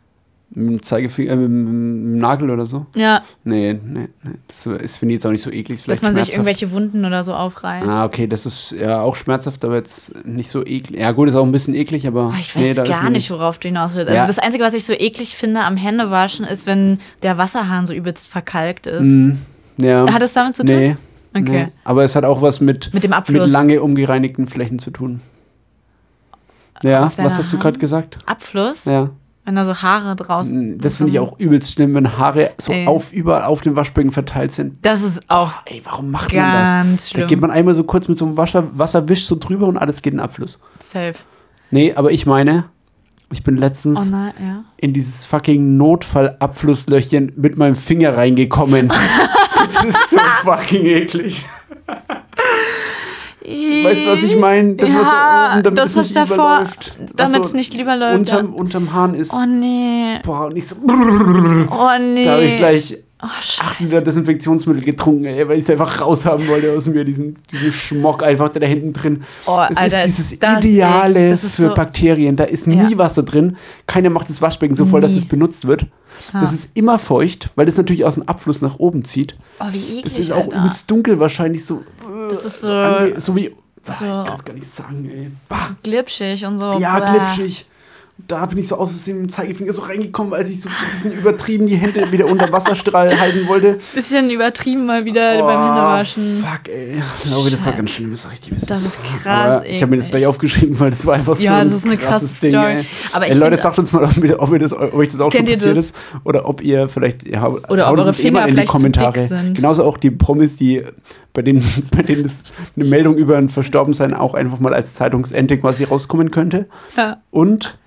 Mit dem Zeigefinger, äh, mit dem Nagel oder so? Ja, Nee, nee, nee. Das ist, finde ich jetzt auch nicht so eklig. dass Vielleicht man sich irgendwelche Wunden oder so aufreißt. Ah, okay, das ist ja auch schmerzhaft, aber jetzt nicht so eklig. Ja, gut, ist auch ein bisschen eklig, aber. Oh, ich weiß nee, gar nicht, worauf du hinaus willst. Also Ja. das Einzige, was ich so eklig finde am Händewaschen, ist, wenn der Wasserhahn so übelst verkalkt ist. Mm, ja. Hat es damit zu tun? nee, Okay. nee. Aber es hat auch was mit, Mit dem mit Abfluss. lange umgereinigten Flächen zu tun. Ja, was hast du gerade gesagt? Abfluss, Ja. Wenn da so Haare draußen. Das finde ich auch übelst schlimm, wenn Haare so Ey. auf überall auf den Waschbecken verteilt sind. Das ist auch Ey, warum macht man das? ganz Da schlimm. geht man einmal so kurz mit so einem Wasser, Wasserwisch so drüber und alles geht in den Abfluss. Safe. Nee, aber ich meine, ich bin letztens Oh nein, ja. in dieses fucking Notfallabflusslöchchen mit meinem Finger reingekommen. das ist so fucking eklig. Weißt du, was ich meine? Das, was ja, oben, damit das, es was nicht davor, überläuft. Was damit es so nicht lieber läuft. Unterm, unterm Hahn ist. Oh nee. Boah, und ich so. Oh nee. Da habe ich gleich Oh, scheiße. Desinfektionsmittel getrunken, ey, weil ich es einfach raushaben wollte aus mir, diesen, diesen Schmock einfach, der da hinten drin. Oh, Das Alter, ist dieses das ist Ideale eklig. Das ist für so- Bakterien. Da ist nie Ja. Wasser drin. Keiner macht das Waschbecken so voll, dass Nie. es benutzt wird. Das Ja. ist immer feucht, weil das natürlich aus dem Abfluss nach oben zieht. Oh, wie eklig, Das ist auch Alter. übelst dunkel wahrscheinlich so. Das ist so- ange- so wie. So- Ich kann es gar nicht sagen, ey. Bah. glitschig und so. Ja, glitschig. Da bin ich so aus dem Zeigefinger so reingekommen, als ich so ein bisschen übertrieben die Hände wieder unter Wasserstrahl halten wollte. Bisschen übertrieben mal wieder Oh, beim Händewaschen. Fuck, ey. Ich glaube, das war ganz schlimm, das wie es Das ist krass Aber Ich habe mir das gleich aufgeschrieben, weil das war einfach so Ja, ein das ist eine krasses krasse Story. Aber ich ey, Leute, sagt uns mal, ob, ihr- ob, ihr das, ob euch das auch schon passiert das? ist. Oder ob ihr vielleicht. Ja, Oder ob haut eure uns das eh Finger in die Kommentare. Genauso auch die Promis, die bei denen, bei denen es eine Meldung über ein Verstorbensein auch einfach mal als Zeitungsende quasi rauskommen könnte. Ja. Und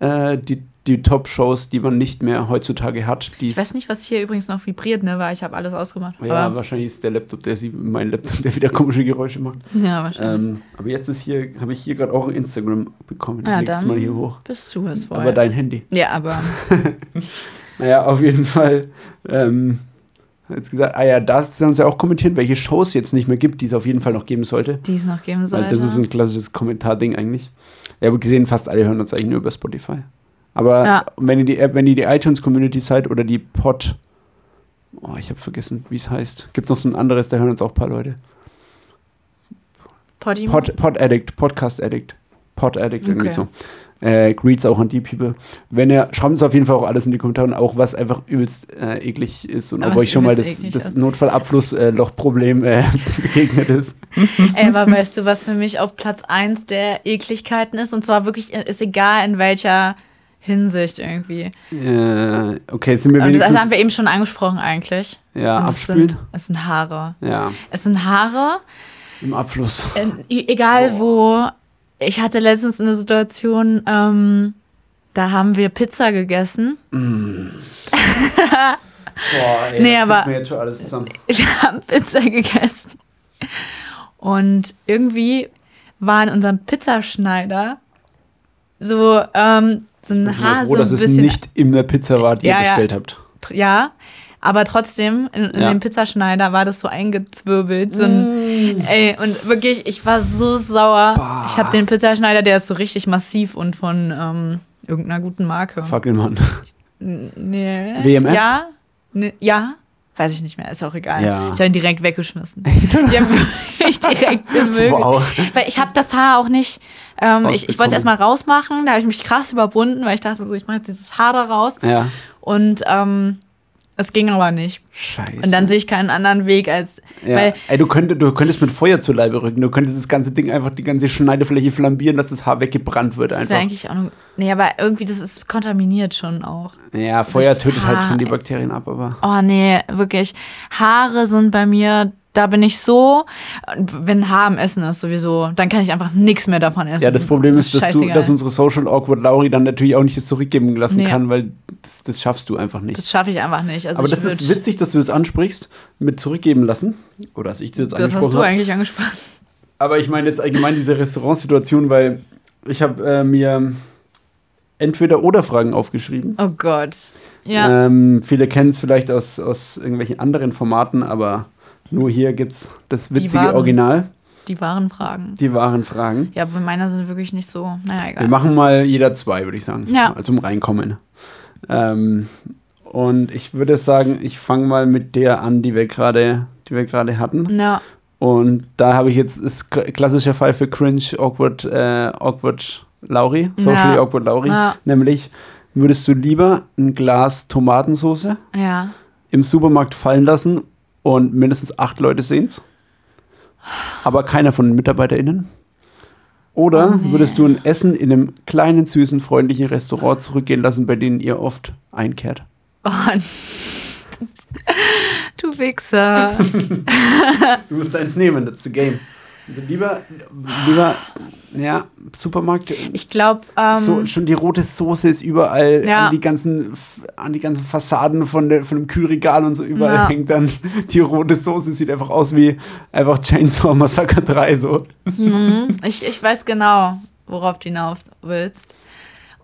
äh, die, die Top-Shows, die man nicht mehr heutzutage hat. Ich weiß nicht, was hier übrigens noch vibriert, ne, weil ich habe alles ausgemacht. Ja, wahrscheinlich ist der Laptop, der sie, mein Laptop, der wieder komische Geräusche macht. ja wahrscheinlich. Ähm, aber jetzt ist hier, habe ich hier gerade auch ein Instagram bekommen. Ich ja, mal hier hoch. bist du es vorher. Aber dein Handy. ja, aber Naja, auf jeden Fall. Ähm, jetzt gesagt, ah ja, das haben sie auch kommentiert, welche Shows jetzt nicht mehr gibt, die es auf jeden Fall noch geben sollte. die es noch geben soll. Weil das ist ein klassisches Kommentarding eigentlich. Ja, aber gesehen, fast alle hören uns eigentlich nur über Spotify. Aber Ja. wenn ihr die App, wenn ihr die iTunes-Community seid oder die Pod, oh, ich habe vergessen, wie es heißt. Gibt noch so ein anderes, da hören uns auch ein paar Leute. Pod, Pod Addict, Podcast Addict, Pod Addict, irgendwie Okay. so. Äh, Greets auch an die People. Wenn ihr, schreibt uns auf jeden Fall auch alles in die Kommentare und auch was einfach übelst äh, eklig ist und ob euch schon mal das, das. Notfallabflusslochproblem äh, begegnet ist. Ey, aber weißt du, was für mich auf Platz 1 der Ekligkeiten ist? Und zwar wirklich, äh, ist egal in welcher Hinsicht irgendwie. Äh, okay, sind wir Und das wenigstens. haben wir eben schon angesprochen eigentlich. ja, abspült. Sind, es sind Haare. Ja, Es sind Haare, im Abfluss. in, e- egal wo. Ich hatte letztens eine Situation, ähm, da haben wir Pizza gegessen. Boah, ey, Nee, aber- mir jetzt schon alles zusammen. Wir haben Pizza gegessen. Und irgendwie war in unserem Pizzaschneider so, ähm, so ein Ich bin Haar froh, so ein dass es nicht in der Pizza war, die Ja, ihr ja. bestellt habt. Ja, aber trotzdem, in, in Ja. dem Pizzaschneider war das so eingezwirbelt. So Mm. Ey, und wirklich, ich war so sauer. Bah. Ich habe den Pizzaschneider, der ist so richtig massiv und von ähm, irgendeiner guten Marke. Fackelmann. Nee. WMF? Ja. Ne, ja. Weiß ich nicht mehr, ist auch egal. Ja. Ich habe ihn direkt weggeschmissen. ich direkt den Müll. Wow. Weil ich habe das Haar auch nicht. Ähm, ich ich wollte es erstmal rausmachen, da habe ich mich krass überwunden, weil ich dachte so, ich mache jetzt dieses Haar da raus. Ja. Und ähm, es ging aber nicht. Scheiße. Und dann sehe ich keinen anderen Weg als. Ja. Weil, Ey, du, könntest, du könntest mit Feuer zu Leibe rücken. Du könntest das ganze Ding einfach, die ganze Schneidefläche flambieren, dass das Haar weggebrannt wird das einfach. wäre eigentlich auch nur. Nee, aber irgendwie, das ist kontaminiert schon auch. Ja, Feuer das tötet halt Haar, schon die. Bakterien ab, aber. Oh nee, wirklich. Haare sind bei mir, da bin ich so. Wenn Haar im Essen ist, sowieso, dann kann ich einfach nichts mehr davon essen. Ja, das Problem ist, dass, du, dass unsere Social Awkward Lauri dann natürlich auch nicht das zurückgeben lassen Nee. kann, weil das, das schaffst du einfach nicht. Das schaffe ich einfach nicht. Also aber das ist witzig, dass du das ansprichst, mit zurückgeben lassen. Oder dass ich das jetzt Das hast angesprochen du habe. eigentlich angesprochen. Aber ich meine jetzt allgemein diese Restaurantsituation, weil ich habe äh, mir entweder oder Fragen aufgeschrieben. Oh Gott. Ja. Ähm, viele kennen es vielleicht aus, aus irgendwelchen anderen Formaten, aber nur hier gibt es das witzige wahren. Original, Die wahren Fragen. die wahren Fragen. Ja, aber meiner sind wirklich nicht so. Naja, Wir egal. machen mal jeder zwei, würde ich sagen. Ja. Also um Reinkommen. Ähm, und ich würde sagen, ich fange mal mit der an, die wir gerade, die wir gerade hatten. Ja. Und da habe ich jetzt ist k- klassischer Fall für Cringe Awkward äh, Awkward Lauri, Socially Ja. Awkward Lauri, Ja. nämlich würdest du lieber ein Glas Tomatensauce Ja. im Supermarkt fallen lassen und mindestens acht Leute sehen's, aber keiner von den MitarbeiterInnen? Oder Oh, nee. würdest du ein Essen in einem kleinen, süßen, freundlichen Restaurant zurückgehen lassen, bei denen ihr oft einkehrt? Oh, du Wichser. Du musst eins nehmen, that's the game. Lieber, lieber, ja, Supermarkt. Ich glaube, ähm, so, schon die rote Soße ist überall Ja. an die ganzen an die ganzen Fassaden von, der, von dem Kühlregal und so überall Ja. hängt dann die rote Soße sieht einfach aus wie einfach Chainsaw Massacre 3 so. mhm, ich, ich weiß genau, worauf du hinaus willst.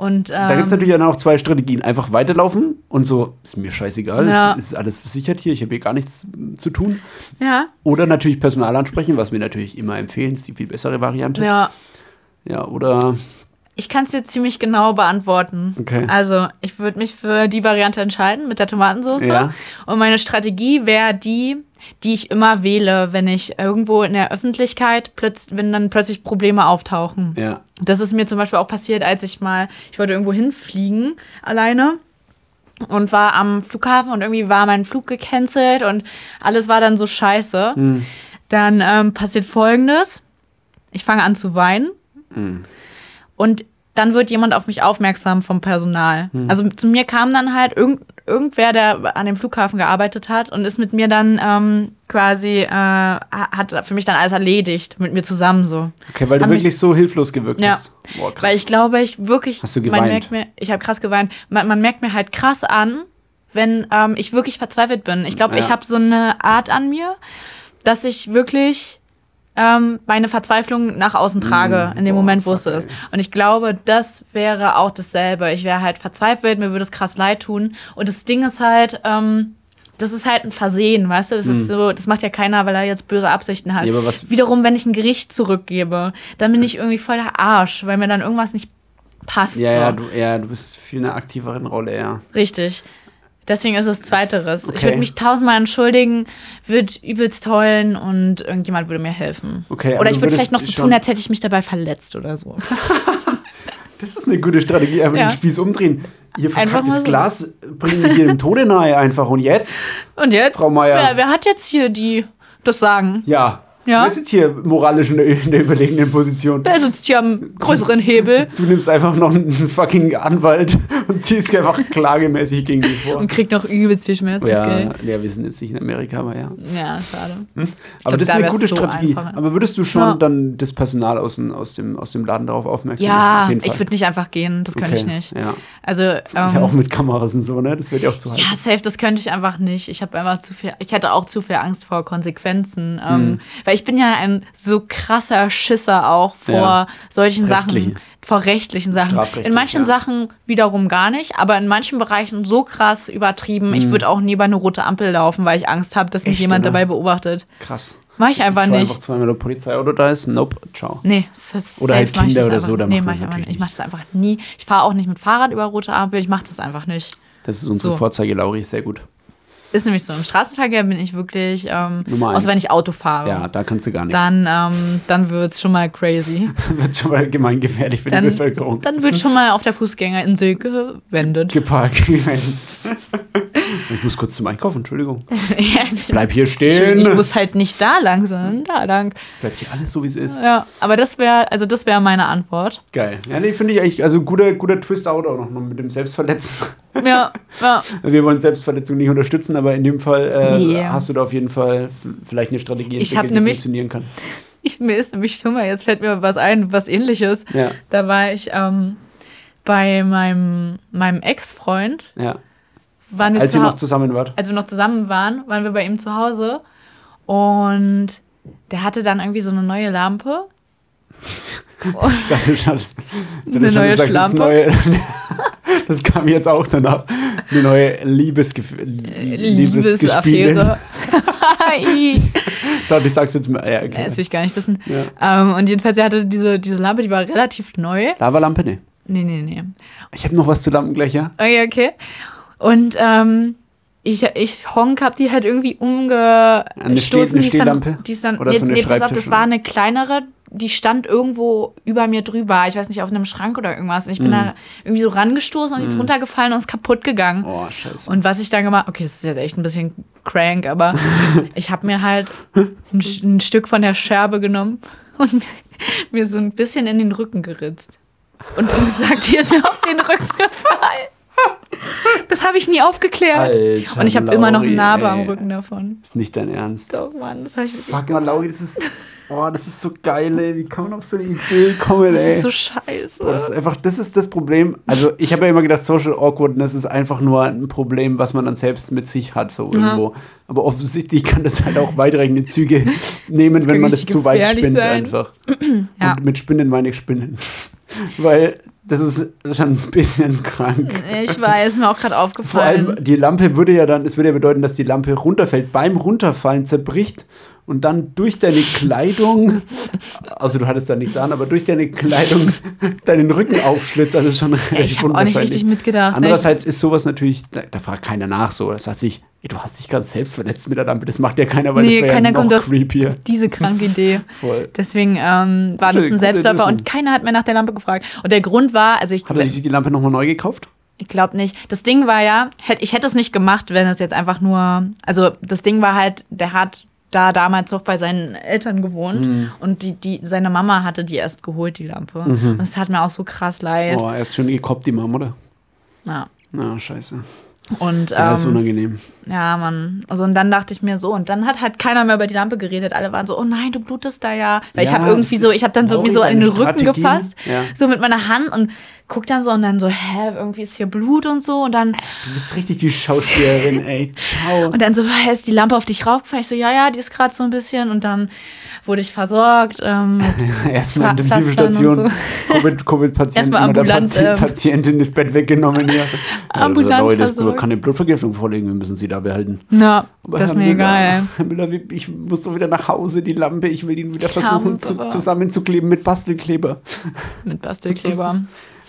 Und ähm, Da gibt es natürlich auch noch zwei Strategien. Einfach weiterlaufen und so, ist mir scheißegal, Ja. es ist alles versichert hier, ich habe hier gar nichts mm, zu tun. ja, Oder natürlich Personal ansprechen, was wir natürlich immer empfehlen, ist die viel bessere Variante. ja. Ja, oder Ich kann es dir ziemlich genau beantworten. Okay. Also, ich würde mich für die Variante entscheiden mit der Tomatensauce. Ja. Und meine Strategie wäre die, die ich immer wähle, wenn ich irgendwo in der Öffentlichkeit, plötz wenn dann plötzlich Probleme auftauchen. ja, Das ist mir zum Beispiel auch passiert, als ich mal, ich wollte irgendwo hinfliegen alleine und war am Flughafen und irgendwie war mein Flug gecancelt und alles war dann so scheiße. Dann ähm, passiert folgendes. Ich fange an zu weinen und dann wird jemand auf mich aufmerksam vom Personal. Also zu mir kam dann halt irgend, irgendwer, der an dem Flughafen gearbeitet hat und ist mit mir dann ähm, quasi, äh, ha- hat für mich dann alles erledigt, mit mir zusammen so. okay, weil du mich- wirklich so hilflos gewirkt Ja. hast. Boah, krass. Weil ich glaube, ich wirklich. Hast du Man geweint? merkt mir, ich habe krass geweint. Man, man merkt mir halt krass an, wenn ähm, ich wirklich verzweifelt bin. Ich glaube, Ja. ich habe so eine Art an mir, dass ich wirklich ähm, meine Verzweiflung nach außen trage, in dem Mm, boah, Moment, wo es so ist. Und ich glaube, das wäre auch dasselbe. Ich wäre halt verzweifelt, mir würde es krass leid tun. Und das Ding ist halt, ähm, das ist halt ein Versehen, weißt du? Das ist so, das macht ja keiner, weil er jetzt böse Absichten hat. Mm. Ja, aber was- Wiederum, wenn ich ein Gericht zurückgebe, dann bin ich irgendwie voll der Arsch, weil mir dann irgendwas nicht passt. ja, so. ja, du, ja, du bist viel in einer aktiveren Rolle, ja. Richtig. Deswegen ist es Zweiteres. Ich Okay. würde mich tausendmal entschuldigen, würde übelst heulen und irgendjemand würde mir helfen. Okay, oder ich würde vielleicht noch so tun, als hätte ich mich dabei verletzt oder so. Das ist eine gute Strategie, einfach Ja. den Spieß umdrehen. Ihr verkacktes so. Glas bringt mich hier dem Tode nahe einfach. Und jetzt? Und jetzt? Frau Meier. Wer, wer hat jetzt hier die das Sagen? Ja. Ja. Wer sitzt hier moralisch in der, überlegenen Position? Wer sitzt hier am größeren Hebel Du nimmst einfach noch einen fucking Anwalt und ziehst einfach klagemäßig gegen ihn vor. und kriegt noch übelst viel Ja, Schmerzensgeld? ja, wir sind jetzt nicht in Amerika, aber ja. Ja, schade. Aber glaub, das ist da eine gute so Strategie. einfach. Aber würdest du schon Ja. dann das Personal aus, dem- aus, dem, aus dem Laden darauf aufmerksam machen? Ja, ich würde nicht einfach gehen. Das könnte ich nicht. Ja. Also, ja, ähm, auch mit Kameras und so, ne? Das wird ja auch zu Ja, heiß. safe, das könnte ich einfach nicht. Ich habe einfach zu viel, ich hätte auch zu viel Angst vor Konsequenzen. Hm. Ähm, weil ich bin ja ein so krasser Schisser auch vor Ja. solchen Rechtlichen. Sachen, vor rechtlichen Sachen. In manchen ja. Sachen wiederum gar nicht, aber in manchen Bereichen so krass übertrieben. Ich würde auch nie über eine rote Ampel laufen, weil ich Angst habe, dass mich. Echt, jemand oder? dabei beobachtet. Krass. Mach ich einfach Schau nicht. einfach zweimal der Polizeiauto da ist. Nope, ciao. Nee, das ist Oder halt mach ich Kinder oder einfach- so, da nee, mach ich das einfach nicht. Ich mache das einfach nie. Ich fahre auch nicht mit Fahrrad über rote Ampel. Ich mache das einfach nicht. Das ist unsere So. Vorzeige, Lauri, sehr gut. Ist nämlich so. Im Straßenverkehr bin ich wirklich, ähm, außer wenn ich Auto fahre. Ja, da kannst du gar nichts. Dann, ähm, dann wird es schon mal crazy. wird schon mal gemeingefährlich für Dann, die Bevölkerung. dann wird schon mal auf der Fußgängerinsel gewendet. Geparkt. ich muss kurz zum Einkaufen, Entschuldigung. Ja, Bleib hier stehen. ich muss halt nicht da lang, sondern da lang. Es bleibt hier alles so, wie es ist. Ja, aber das wäre, also das wäre meine Antwort. Geil. Ja, nee, finde ich eigentlich, also guter, guter Twist-Out auch noch mit dem Selbstverletzen. Ja, ja. Wir wollen Selbstverletzung nicht unterstützen, aber in dem Fall äh, Nee. hast du da auf jeden Fall vielleicht eine Strategie entwickelt, die nämlich- funktionieren kann. Ich, mir ist nämlich schon mal, jetzt fällt mir was ein, was ähnliches. Ja, Da war ich ähm, bei meinem, meinem Ex-Freund, ja. Waren wir Als ihr noch zusammen wart. als wir noch zusammen waren, waren wir bei ihm zu Hause und der hatte dann irgendwie so eine neue Lampe. Ich dachte schon, das, Eine schon, neue jetzt Schlampe? neue. Das kam jetzt auch danach. Eine neue Liebesgef Liebesgespielin. Dachte, ich sag's jetzt mal. Ja, okay. Das will ich gar nicht wissen. Ja. Ähm, und jedenfalls, er hatte diese, diese Lampe, die war relativ neu. Lavalampe, ne. Nee, nee, nee. Ich habe noch was zu Lampen gleich, ja? Okay, okay. Und ähm, ich, ich Honk hab die halt irgendwie umgestoßen. Eine Steh- eine die ist Stehlampe? Dann, die ist dann, Oder nee, so eine nee, pass auf, das war eine kleinere, die stand irgendwo über mir drüber. Ich weiß nicht, auf einem Schrank oder irgendwas. Und ich bin Mm. da irgendwie so rangestoßen und die ist runtergefallen und ist kaputt gegangen. Oh, scheiße. Und was ich dann gemacht okay, das ist jetzt echt ein bisschen crank, aber ich habe mir halt ein, ein Stück von der Scherbe genommen und mir, mir so ein bisschen in den Rücken geritzt. Und dann gesagt, hier ist mir auf den Rücken gefallen. Das habe ich nie aufgeklärt. Alter, und ich habe immer noch eine Narbe am ey. Rücken davon. Ist nicht dein Ernst. Doch, Mann, das habe ich wirklich. Fuck mal, Lauri, das ist. Oh, das ist so geil, ey. Wie kann man auf so eine Idee kommen, Das ey? ist so scheiße. Boah, das ist einfach, das ist das Problem. Also, ich habe ja immer gedacht, Social Awkwardness ist einfach nur ein Problem, was man dann selbst mit sich hat, so irgendwo. Aber offensichtlich kann das halt auch weitreichende Züge nehmen, wenn man das zu weit spinnt, sein. einfach. Ja. Und mit Spinnen meine ich Spinnen. Weil das ist schon ein bisschen krank. Ich weiß, mir auch gerade Vor aufgefallen. allem, die Lampe würde ja dann, es würde ja bedeuten, dass die Lampe runterfällt, beim Runterfallen zerbricht und dann durch deine Kleidung, also du hattest da nichts an, aber durch deine Kleidung deinen Rücken aufschlitzt. Also das ist schon relativ ich habe auch nicht richtig mitgedacht. ne? Andererseits ist sowas natürlich, da, da fragt keiner nach so. Das sagt sich, ey, du hast dich gerade selbst verletzt mit der Lampe. Das macht ja keiner, weil Nee, das wäre ja noch kommt creepier. Diese kranke Idee. Voll. Deswegen ähm, war das ein Selbstläufer und keiner hat mehr nach der Lampe gefragt. Und der Grund war, also ich, Hat er sich die Lampe nochmal neu gekauft? ich glaube nicht. Das Ding war ja, ich hätte es nicht gemacht, wenn es jetzt einfach nur, also das Ding war halt, der hat da damals noch bei seinen Eltern gewohnt Mhm. und die, die, seine Mama hatte die erst geholt, die Lampe. Und es tat mir auch so krass leid. Oh, er ist schon gekoppt, die Mom, oder? Ja. Na, scheiße. Und Ja, das ist ähm, unangenehm. Ja, Mann. Also und dann dachte ich mir so, und dann hat halt keiner mehr über die Lampe geredet. Alle waren so, oh nein, du blutest da ja. Weil ich Ja, habe irgendwie so, ich habe dann so mir so an den deine Rücken gefasst, Ja. so mit meiner Hand und guck dann so und dann so, hä, irgendwie ist hier Blut und so und dann Du bist richtig die Schauspielerin, ey. Ciao. und dann so, hä, ist die Lampe auf dich raufgefallen? Ich so, ja, ja, die ist gerade so ein bisschen und dann wurde ich versorgt. Ähm, mit Erstmal Intensivstation, Pflastern Covid- Covid-Patienten, Erstmal immer der ambulant, Patient, ähm, Patientin das Bett weggenommen hier. Ambulant Ja, Leute, das versorgt. kann eine Blutvergiftung vorliegen, wir müssen sie da behalten. na, Aber das ist Herr mir Müller, egal. Herr Müller, ich muss doch wieder nach Hause, die Lampe, ich will ihn wieder versuchen zu, zusammenzukleben mit Bastelkleber. Mit Bastelkleber.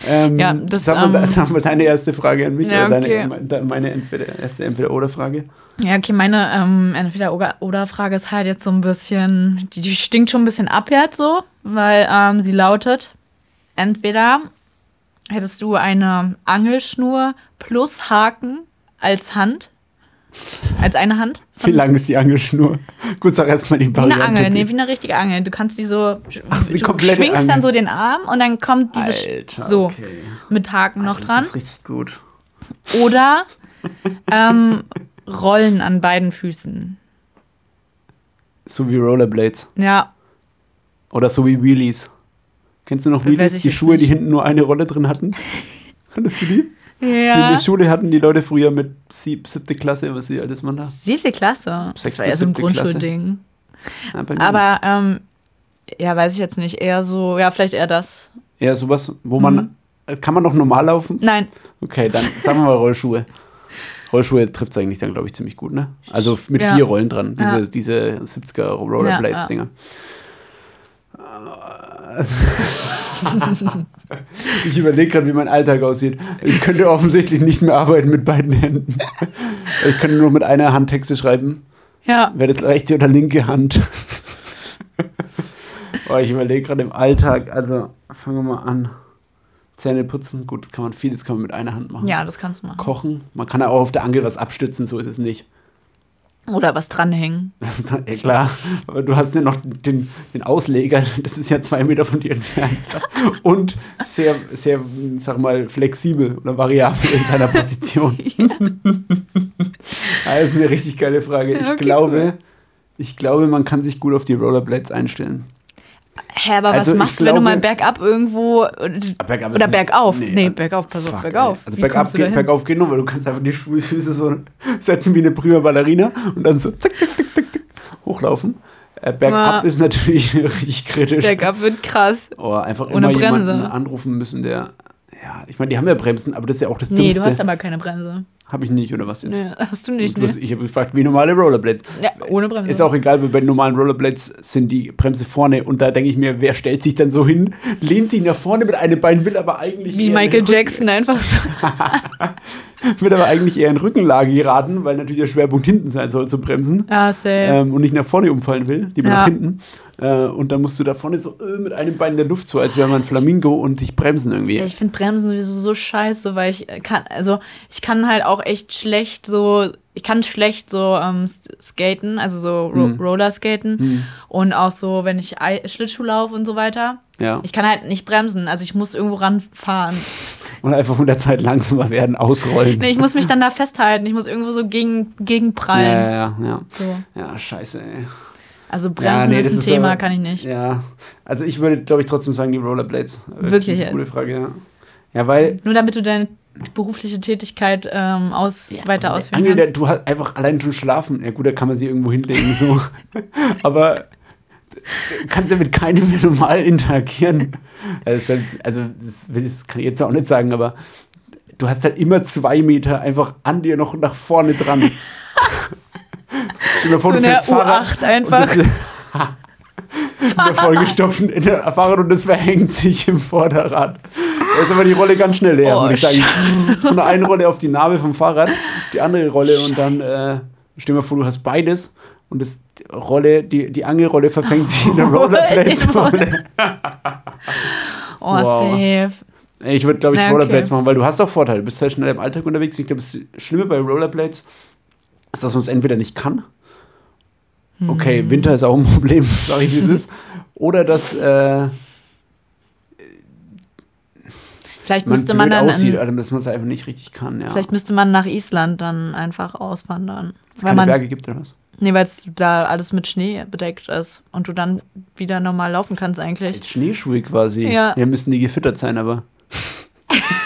Ähm, Ja, das, sag, mal, ähm, sag mal deine erste Frage an mich, Ja, oder okay. deine, de- meine entweder, erste Entweder-Oder-Frage. Ja, okay, meine ähm, Entweder-Oder-Frage ist halt jetzt so ein bisschen, die, die stinkt schon ein bisschen ab jetzt so, weil ähm, sie lautet, entweder hättest du eine Angelschnur plus Haken als Hand, als eine Hand. Wie lang ist die Angelschnur? Gut, sag erstmal die Wie eine Variante. Angel, nee, wie eine richtige Angel. Du kannst die so, Ach, die du schwingst Angel. dann so den Arm und dann kommt diese, Sch- Alter, so, okay. mit Haken noch Also, dran. Das ist richtig gut. Oder ähm, Rollen an beiden Füßen. So wie Rollerblades. Ja, Oder so wie Wheelies. Kennst du noch Wheelies? Die Schuhe, die nicht. hinten nur eine Rolle drin hatten? Hattest du die? Die in ja. der Schule hatten die Leute früher mit sieb, siebte Klasse, was sie alles man da. Siebte Klasse. Das Sechste, war ja so ein. Grundschulding. Ja, Aber, ähm, ja, weiß ich jetzt nicht. Eher so, ja, vielleicht eher das. Ja, sowas, wo man. Mhm. Kann man noch normal laufen? Nein, Okay, dann sagen wir mal Rollschuhe. Rollschuhe trifft es eigentlich dann, glaube ich, ziemlich gut, ne? Also mit Ja. vier Rollen dran, diese, Ja. diese 70er Rollerblades-Dinger. Ich überlege gerade, wie mein Alltag aussieht. Ich könnte offensichtlich nicht mehr arbeiten mit beiden Händen. Ich könnte nur mit einer Hand Texte schreiben. ja. Wäre das rechte oder linke Hand? oh, ich überlege gerade im Alltag, also fangen wir mal an. Zähne putzen, gut, kann man vieles kann man mit einer Hand machen. Ja, das kannst du machen. Kochen, man kann ja auch auf der Angel was abstützen, so ist es nicht. Oder was dranhängen. ja, klar, aber du hast ja noch den, den Ausleger, das ist ja zwei Meter von dir entfernt. Und sehr, sehr, sag mal, flexibel oder variabel in seiner Position. Das ist eine richtig geile Frage. Ich Okay, glaube, ich glaube, man kann sich gut auf die Rollerblades einstellen. Hä, aber Also, was machst du, wenn du mal bergab irgendwo. Bergab ist oder nicht- bergauf? nee, Nee, äh, bergauf, pass auf, bergauf. Also bergab, du dahin? bergauf geht nur, weil du kannst einfach die Füße so setzen wie eine prima Ballerina und dann so zack, zack, zack, zack, zack, hochlaufen. Äh, bergab Ja. ist natürlich richtig kritisch. Bergab wird krass. Oh, einfach Ohne immer Bremse. jemanden anrufen müssen, der. Ja, ich meine, die haben ja Bremsen, aber das ist ja auch das Nee, du Dümmste. hast aber keine Bremse. Habe ich nicht, oder was jetzt? Nee, hast du nicht, ne? Ich habe gefragt, wie normale Rollerblades. Ja, ohne Bremse. Ist auch egal, weil bei normalen Rollerblades sind die Bremse vorne und da denke ich mir, wer stellt sich dann so hin, lehnt sich nach vorne mit einem Bein, will aber eigentlich Wie Michael Jackson einfach so. wird aber eigentlich eher in Rückenlage geraten, weil natürlich der Schwerpunkt hinten sein soll zum Bremsen Ah, safe. ähm, und nicht nach vorne umfallen will, lieber Ja. nach hinten. Äh, und dann musst du da vorne so äh, mit einem Bein in der Luft, so als wäre man ein Flamingo und dich bremsen irgendwie. Ja, ich finde Bremsen sowieso so scheiße, weil ich kann, also ich kann halt auch echt schlecht so, ich kann schlecht so ähm, skaten, also so Ro Mhm. Rollerskaten Hm. und auch so, wenn ich Schlittschuh laufe und so weiter. Ja. Ich kann halt nicht bremsen, also ich muss irgendwo ranfahren. Und einfach mit der Zeit langsamer werden, ausrollen. Nee, ich muss mich dann da festhalten, ich muss irgendwo so gegen, gegen ja, prallen. ja, ja, ja. So. Ja, scheiße, ey. Also Bremsen nee, ist ein ist Thema, aber- kann ich nicht. Ja, also ich würde, glaube ich, trotzdem sagen, die Rollerblades. Äh, Wirklich Das ist eine gute Frage, ja. Ja, weil. Nur damit du deine berufliche Tätigkeit ähm, aus, weiter aber ausführen Angel, der, kannst. du hast einfach allein schon schlafen. Ja, gut, da kann man sie irgendwo hinlegen, so. aber du kannst ja mit keinem mehr normal interagieren. Also, also das, will das kann ich jetzt auch nicht sagen, aber du hast halt immer zwei Meter einfach an dir noch nach vorne dran. Stell dir vor, So du fährst Fahrrad U8 einfach. Und das, immer vollgestopft in der Fahrrad und das verhängt sich im Vorderrad. Da ist aber die Rolle ganz schnell leer, Oh, würde ich sagen. Von der einen Rolle auf die Narbe vom Fahrrad, die andere Rolle und dann äh, stell dir mal vor, du hast beides und das die Rolle, die, die Angelrolle verfängt sich in der Rollerblades-Rolle. Oh, Wow. safe. Ich würde, glaube ich, Na, okay. Rollerblades machen, weil du hast auch Vorteile. Du bist halt schnell im Alltag unterwegs. Ich glaube, das Schlimme bei Rollerblades ist, dass man es entweder nicht kann. Okay. Winter ist auch ein Problem, sage ich, wie es ist. Oder dass äh, Vielleicht man, müsste man dann aussieht, also dass man es einfach nicht richtig kann. Ja. vielleicht müsste man nach Island dann einfach auswandern. Weil keine man, Berge gibt oder was? nee, weil es da alles mit Schnee bedeckt ist und du dann wieder normal laufen kannst eigentlich. Als Schneeschuhe quasi. Ja. ja, müssen die gefüttert sein, aber.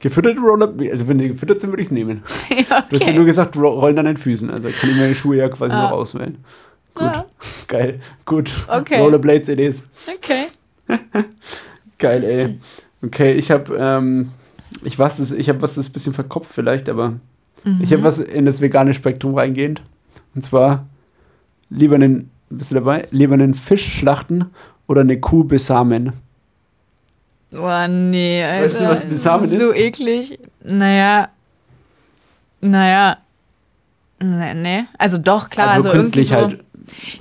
Gefütterte Roller, also wenn die gefüttert sind, würde ich es nehmen. ja, Du hast ja nur gesagt, ro rollen an den Füßen. Also kann ich meine Schuhe ja quasi Ah. noch auswählen. Gut, Ja. geil, gut. Okay. Rollerblades it is. Okay. Geil, ey. Okay, ich habe, ähm, ich weiß, das, ich habe was, das bisschen verkopft vielleicht, aber Mhm. ich habe was in das vegane Spektrum reingehend. Und zwar lieber einen, bist du dabei? Lieber einen Fisch schlachten oder eine Kuh besamen. Oh, nee, Alter. Weißt du, was Besamen So ist? eklig. Naja. Naja. Nee, nee. Also doch, klar. also Also, künstlich so.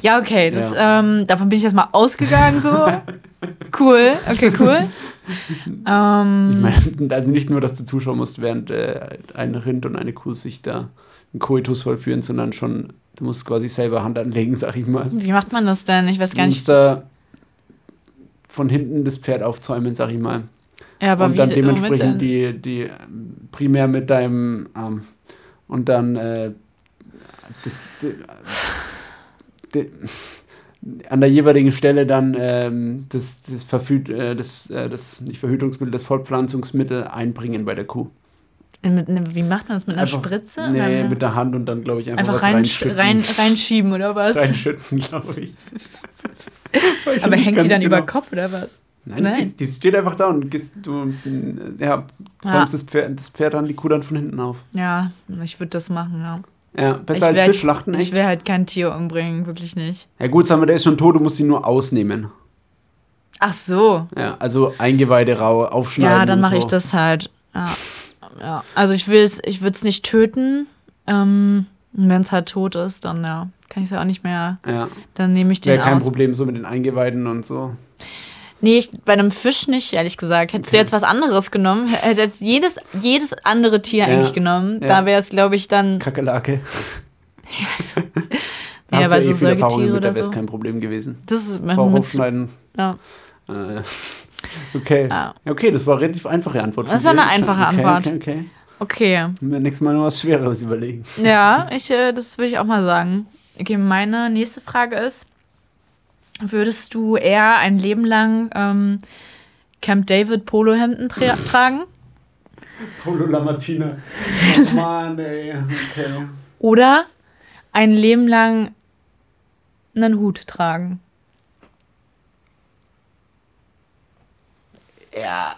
Ja, okay. Das, Ähm, davon bin ich jetzt mal ausgegangen so. cool. Okay, cool. Ich ähm, meine, also nicht nur, dass du zuschauen musst, während äh, ein Rind und eine Kuh sich da einen Koitus vollführen, sondern schon, du musst quasi selber Hand anlegen, sag ich mal. wie macht man das denn? Ich weiß Du gar nicht. musst da von hinten das Pferd aufzäumen, sag ich mal. Ja, aber und wie dann dementsprechend die, die ähm, primär mit deinem Arm. Und dann äh, das, die, an der jeweiligen Stelle dann ähm, das, das, Verfüt, äh, das, äh, das nicht Verhütungsmittel, das Fortpflanzungsmittel einbringen bei der Kuh. Mit, ne, wie macht man das? Mit einer Einfach- Spritze? Nee, Dann- mit der Hand und dann, glaube ich, einfach, einfach rein, reinschütten. rein, reinschieben oder was? reinschütten, glaube ich. Aber ich nicht hängt die dann genau. über Kopf oder was? Nein, Nein. Die, die steht einfach da und gehst, du ja, zäumst das, Pferd, das Pferd dann die Kuh dann von hinten auf. Ja, ich würde das machen, ja. Ja, besser Ich als wär- Fisch schlachten, Ich echt. will halt kein Tier umbringen, wirklich nicht. Ja gut, sagen wir, der ist schon tot, du musst ihn nur ausnehmen. Ach so. Ja, also Eingeweide rau, aufschneiden Ja, dann mache so. ich das halt. Ja. ja. Also ich will es, ich würde es nicht töten. Ähm, Wenn es halt tot ist, dann ja, kann ich es ja auch nicht mehr. Ja, Dann nehme ich den wäre kein aus. Problem so mit den Eingeweiden und so. Nee, ich, bei einem Fisch nicht, ehrlich gesagt. Hättest Okay. du jetzt was anderes genommen, hätte jetzt jedes, jedes andere Tier Ja. eigentlich genommen, Ja. da wäre es, glaube ich, dann. Kakerlake. Da Ja, hast bei du so eh viel Erfahrung mit, da wäre es so. kein Problem gewesen. Das ist Bauch mit, aufschneiden. ja. Äh, okay. Ja. Ja, Okay, das war eine relativ einfache Antwort. von Das war dir. eine einfache okay, Antwort. Okay, okay. Okay. Mir nächstes Mal nur was Schwereres überlegen. Ja, ich, äh, das würde ich auch mal sagen. Okay, meine nächste Frage ist: Würdest du eher ein Leben lang ähm, Camp David Polohemden tra tragen Polo Lamartina. Oh Mann, ey. Okay. oder ein Leben lang einen Hut tragen? Ja.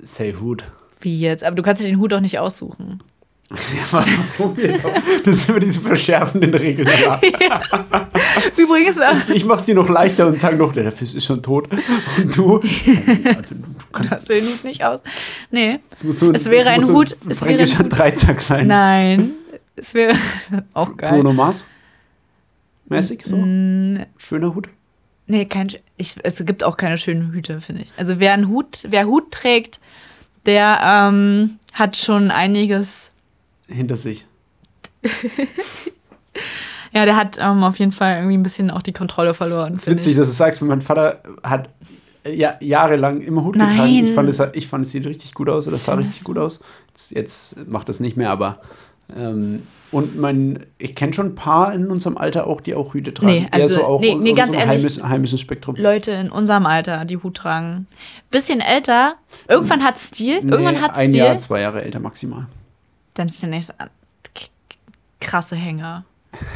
Say Hut. Wie jetzt? Aber du kannst dir den Hut auch nicht aussuchen. Ja, warum jetzt auch? Das sind immer diese verschärfenden Regeln. Ja. Übrigens, äh, Ich mach's dir noch leichter und sag noch, der Fisch ist schon tot. Und du, also, du kannst, hast den Hut nicht aus. Nee, das muss so, Es wäre das ein muss so Hut- ein es wäre ein Hut. Dreizack sein. nein. Es wäre auch geil. Bruno Mars. Mäßig so. Mm, Schöner Hut. Nee, kein, ich, es gibt auch keine schönen Hüte, finde ich. Also wer einen Hut, wer Hut trägt, der ähm, hat schon einiges. Hinter sich. Ja, der hat ähm, auf jeden Fall irgendwie ein bisschen auch die Kontrolle verloren. Es ist witzig, dass du sagst, mein Vater hat ja, jahrelang immer Hut Nein. getragen. Ich fand, es, ich fand, es sieht richtig gut aus, oder sah richtig gut aus. Jetzt, jetzt macht das nicht mehr, aber. Ähm, und mein, ich kenne schon ein paar in unserem Alter auch, die auch Hüte tragen. Nee, Eher also, so auch nee, nee, ganz ehrlich. heimischen, Spektrum. Leute in unserem Alter, die Hut tragen. Bisschen älter, irgendwann hat Stil, irgendwann Nee, hat ein Stil. Jahr, zwei Jahre älter maximal. Dann finde ich es krasse Hänger.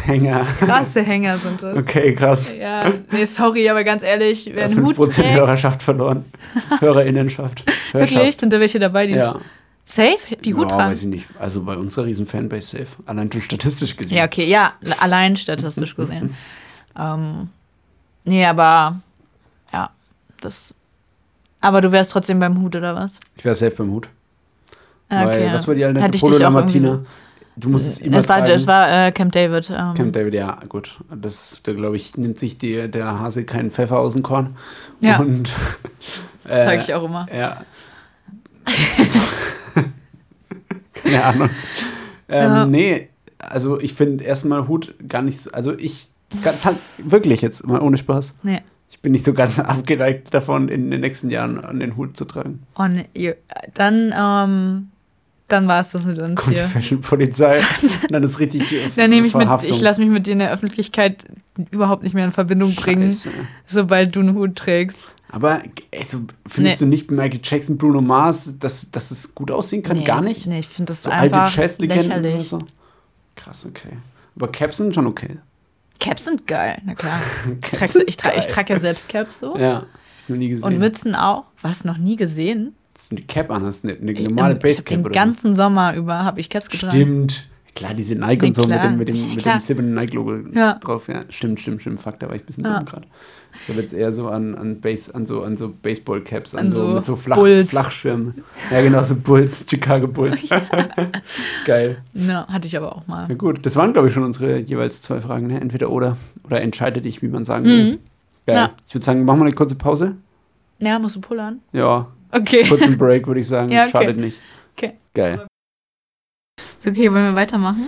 Hänger. Krasse Hänger sind es. Okay, krass. Ja, nee, sorry, aber ganz ehrlich, wer einen Hut 5% trägt, Hörerschaft verloren. Hörerinnenschaft. wirklich, sind da welche dabei, die Ja. safe die Hut ja, tragen? weiß ich nicht. Also bei unserer riesen Fanbase safe. Allein schon statistisch gesehen. Ja, okay, ja, allein statistisch gesehen. ähm, nee, aber ja, das. Aber du wärst trotzdem beim Hut oder was? Ich wäre safe beim Hut. Ah, Weil, okay. was war die alte Hätte ich Polo dich La Martina? Du musst es immer Es war, es war äh, Camp David. Ähm, Camp David, ja, gut. Das, da glaube ich, nimmt sich die, der Hase keinen Pfeffer aus dem Korn. Ja. Und, das sage äh, ich auch immer. Ja. Keine Ahnung. Ähm, Ja. Nee, also ich finde erstmal Hut gar nicht so, also ich halt wirklich jetzt mal ohne Spaß. Nee. Ich bin nicht so ganz abgeneigt davon, in den nächsten Jahren an den Hut zu tragen. Oh, nee. ihr- Dann, ähm, dann war es das mit uns Kommt die hier. Fashion-Polizei, dann ist richtig äh, Dann nehme ich mit, ich lasse mich mit dir in der Öffentlichkeit überhaupt nicht mehr in Verbindung bringen, Scheiße. sobald du einen Hut trägst. Aber also, findest Nee. du nicht Michael Jackson, Bruno Mars, dass, dass es gut aussehen kann? Nee, Gar nicht? Nee, ich finde das So alte einfach Jazz-Legenden oder so? Krass, okay. Aber Caps sind schon okay. Caps sind geil, na klar. Ich Caps trage ich trag, ich geil. trag ja selbst Caps so. Ja, noch nie gesehen. Und Mützen auch. Was, noch nie gesehen? Eine Cap anhast, eine, eine Ich, normale Basecap den oder ganzen Sommer über habe ich Caps getragen. Stimmt. Klar, diese Nike Nee, und so klar. mit dem, mit Ja, dem, mit dem silbernen Nike-Logo Ja. drauf. Ja, stimmt, stimmt, stimmt. Fuck, da war ich ein bisschen Ja. dumm gerade. Ich habe jetzt eher so an, an, Base, an so, an so Baseball-Caps, an, An so, mit so Flach, Bulls. Flachschirmen. Ja, genau, so Bulls, Chicago Bulls. Geil. Ja, hatte ich aber auch mal. Ja gut, das waren, glaube ich, schon unsere jeweils zwei Fragen. Ne? Entweder oder. Oder entscheide dich, wie man sagen will. Mhm. Geil. Ja. Ich würde sagen, machen wir eine kurze Pause. Ja, musst du pullern? Ja, Okay. kurzen Break, würde ich sagen. Ja, okay. Schadet nicht. Okay. Geil. Ist okay, wollen wir weitermachen?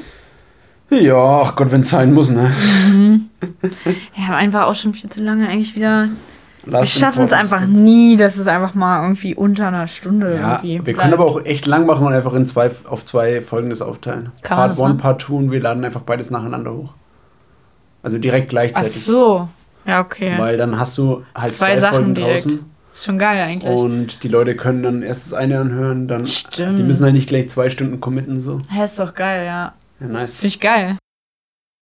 Ja, ach Gott, wenn es sein muss, ne? Mhm. Ja, einfach auch schon viel zu lange eigentlich wieder. Wir Last schaffen es einfach nie, dass es einfach mal irgendwie unter einer Stunde Ja, irgendwie. wir können aber auch echt lang machen und einfach in zwei, auf zwei Folgen das aufteilen. Kann Part das 1, machen? Part 2 und wir laden einfach beides nacheinander hoch. Also direkt Ach gleichzeitig. so. Ja, okay. Weil dann hast du halt Zwei zwei, Sachen Folgen direkt. draußen Ist schon geil eigentlich. und die Leute können dann erst das eine anhören, dann Stimmt. die müssen halt nicht gleich zwei Stunden committen so. Hä, ist doch geil, ja. Ja, nice. Finde ich geil.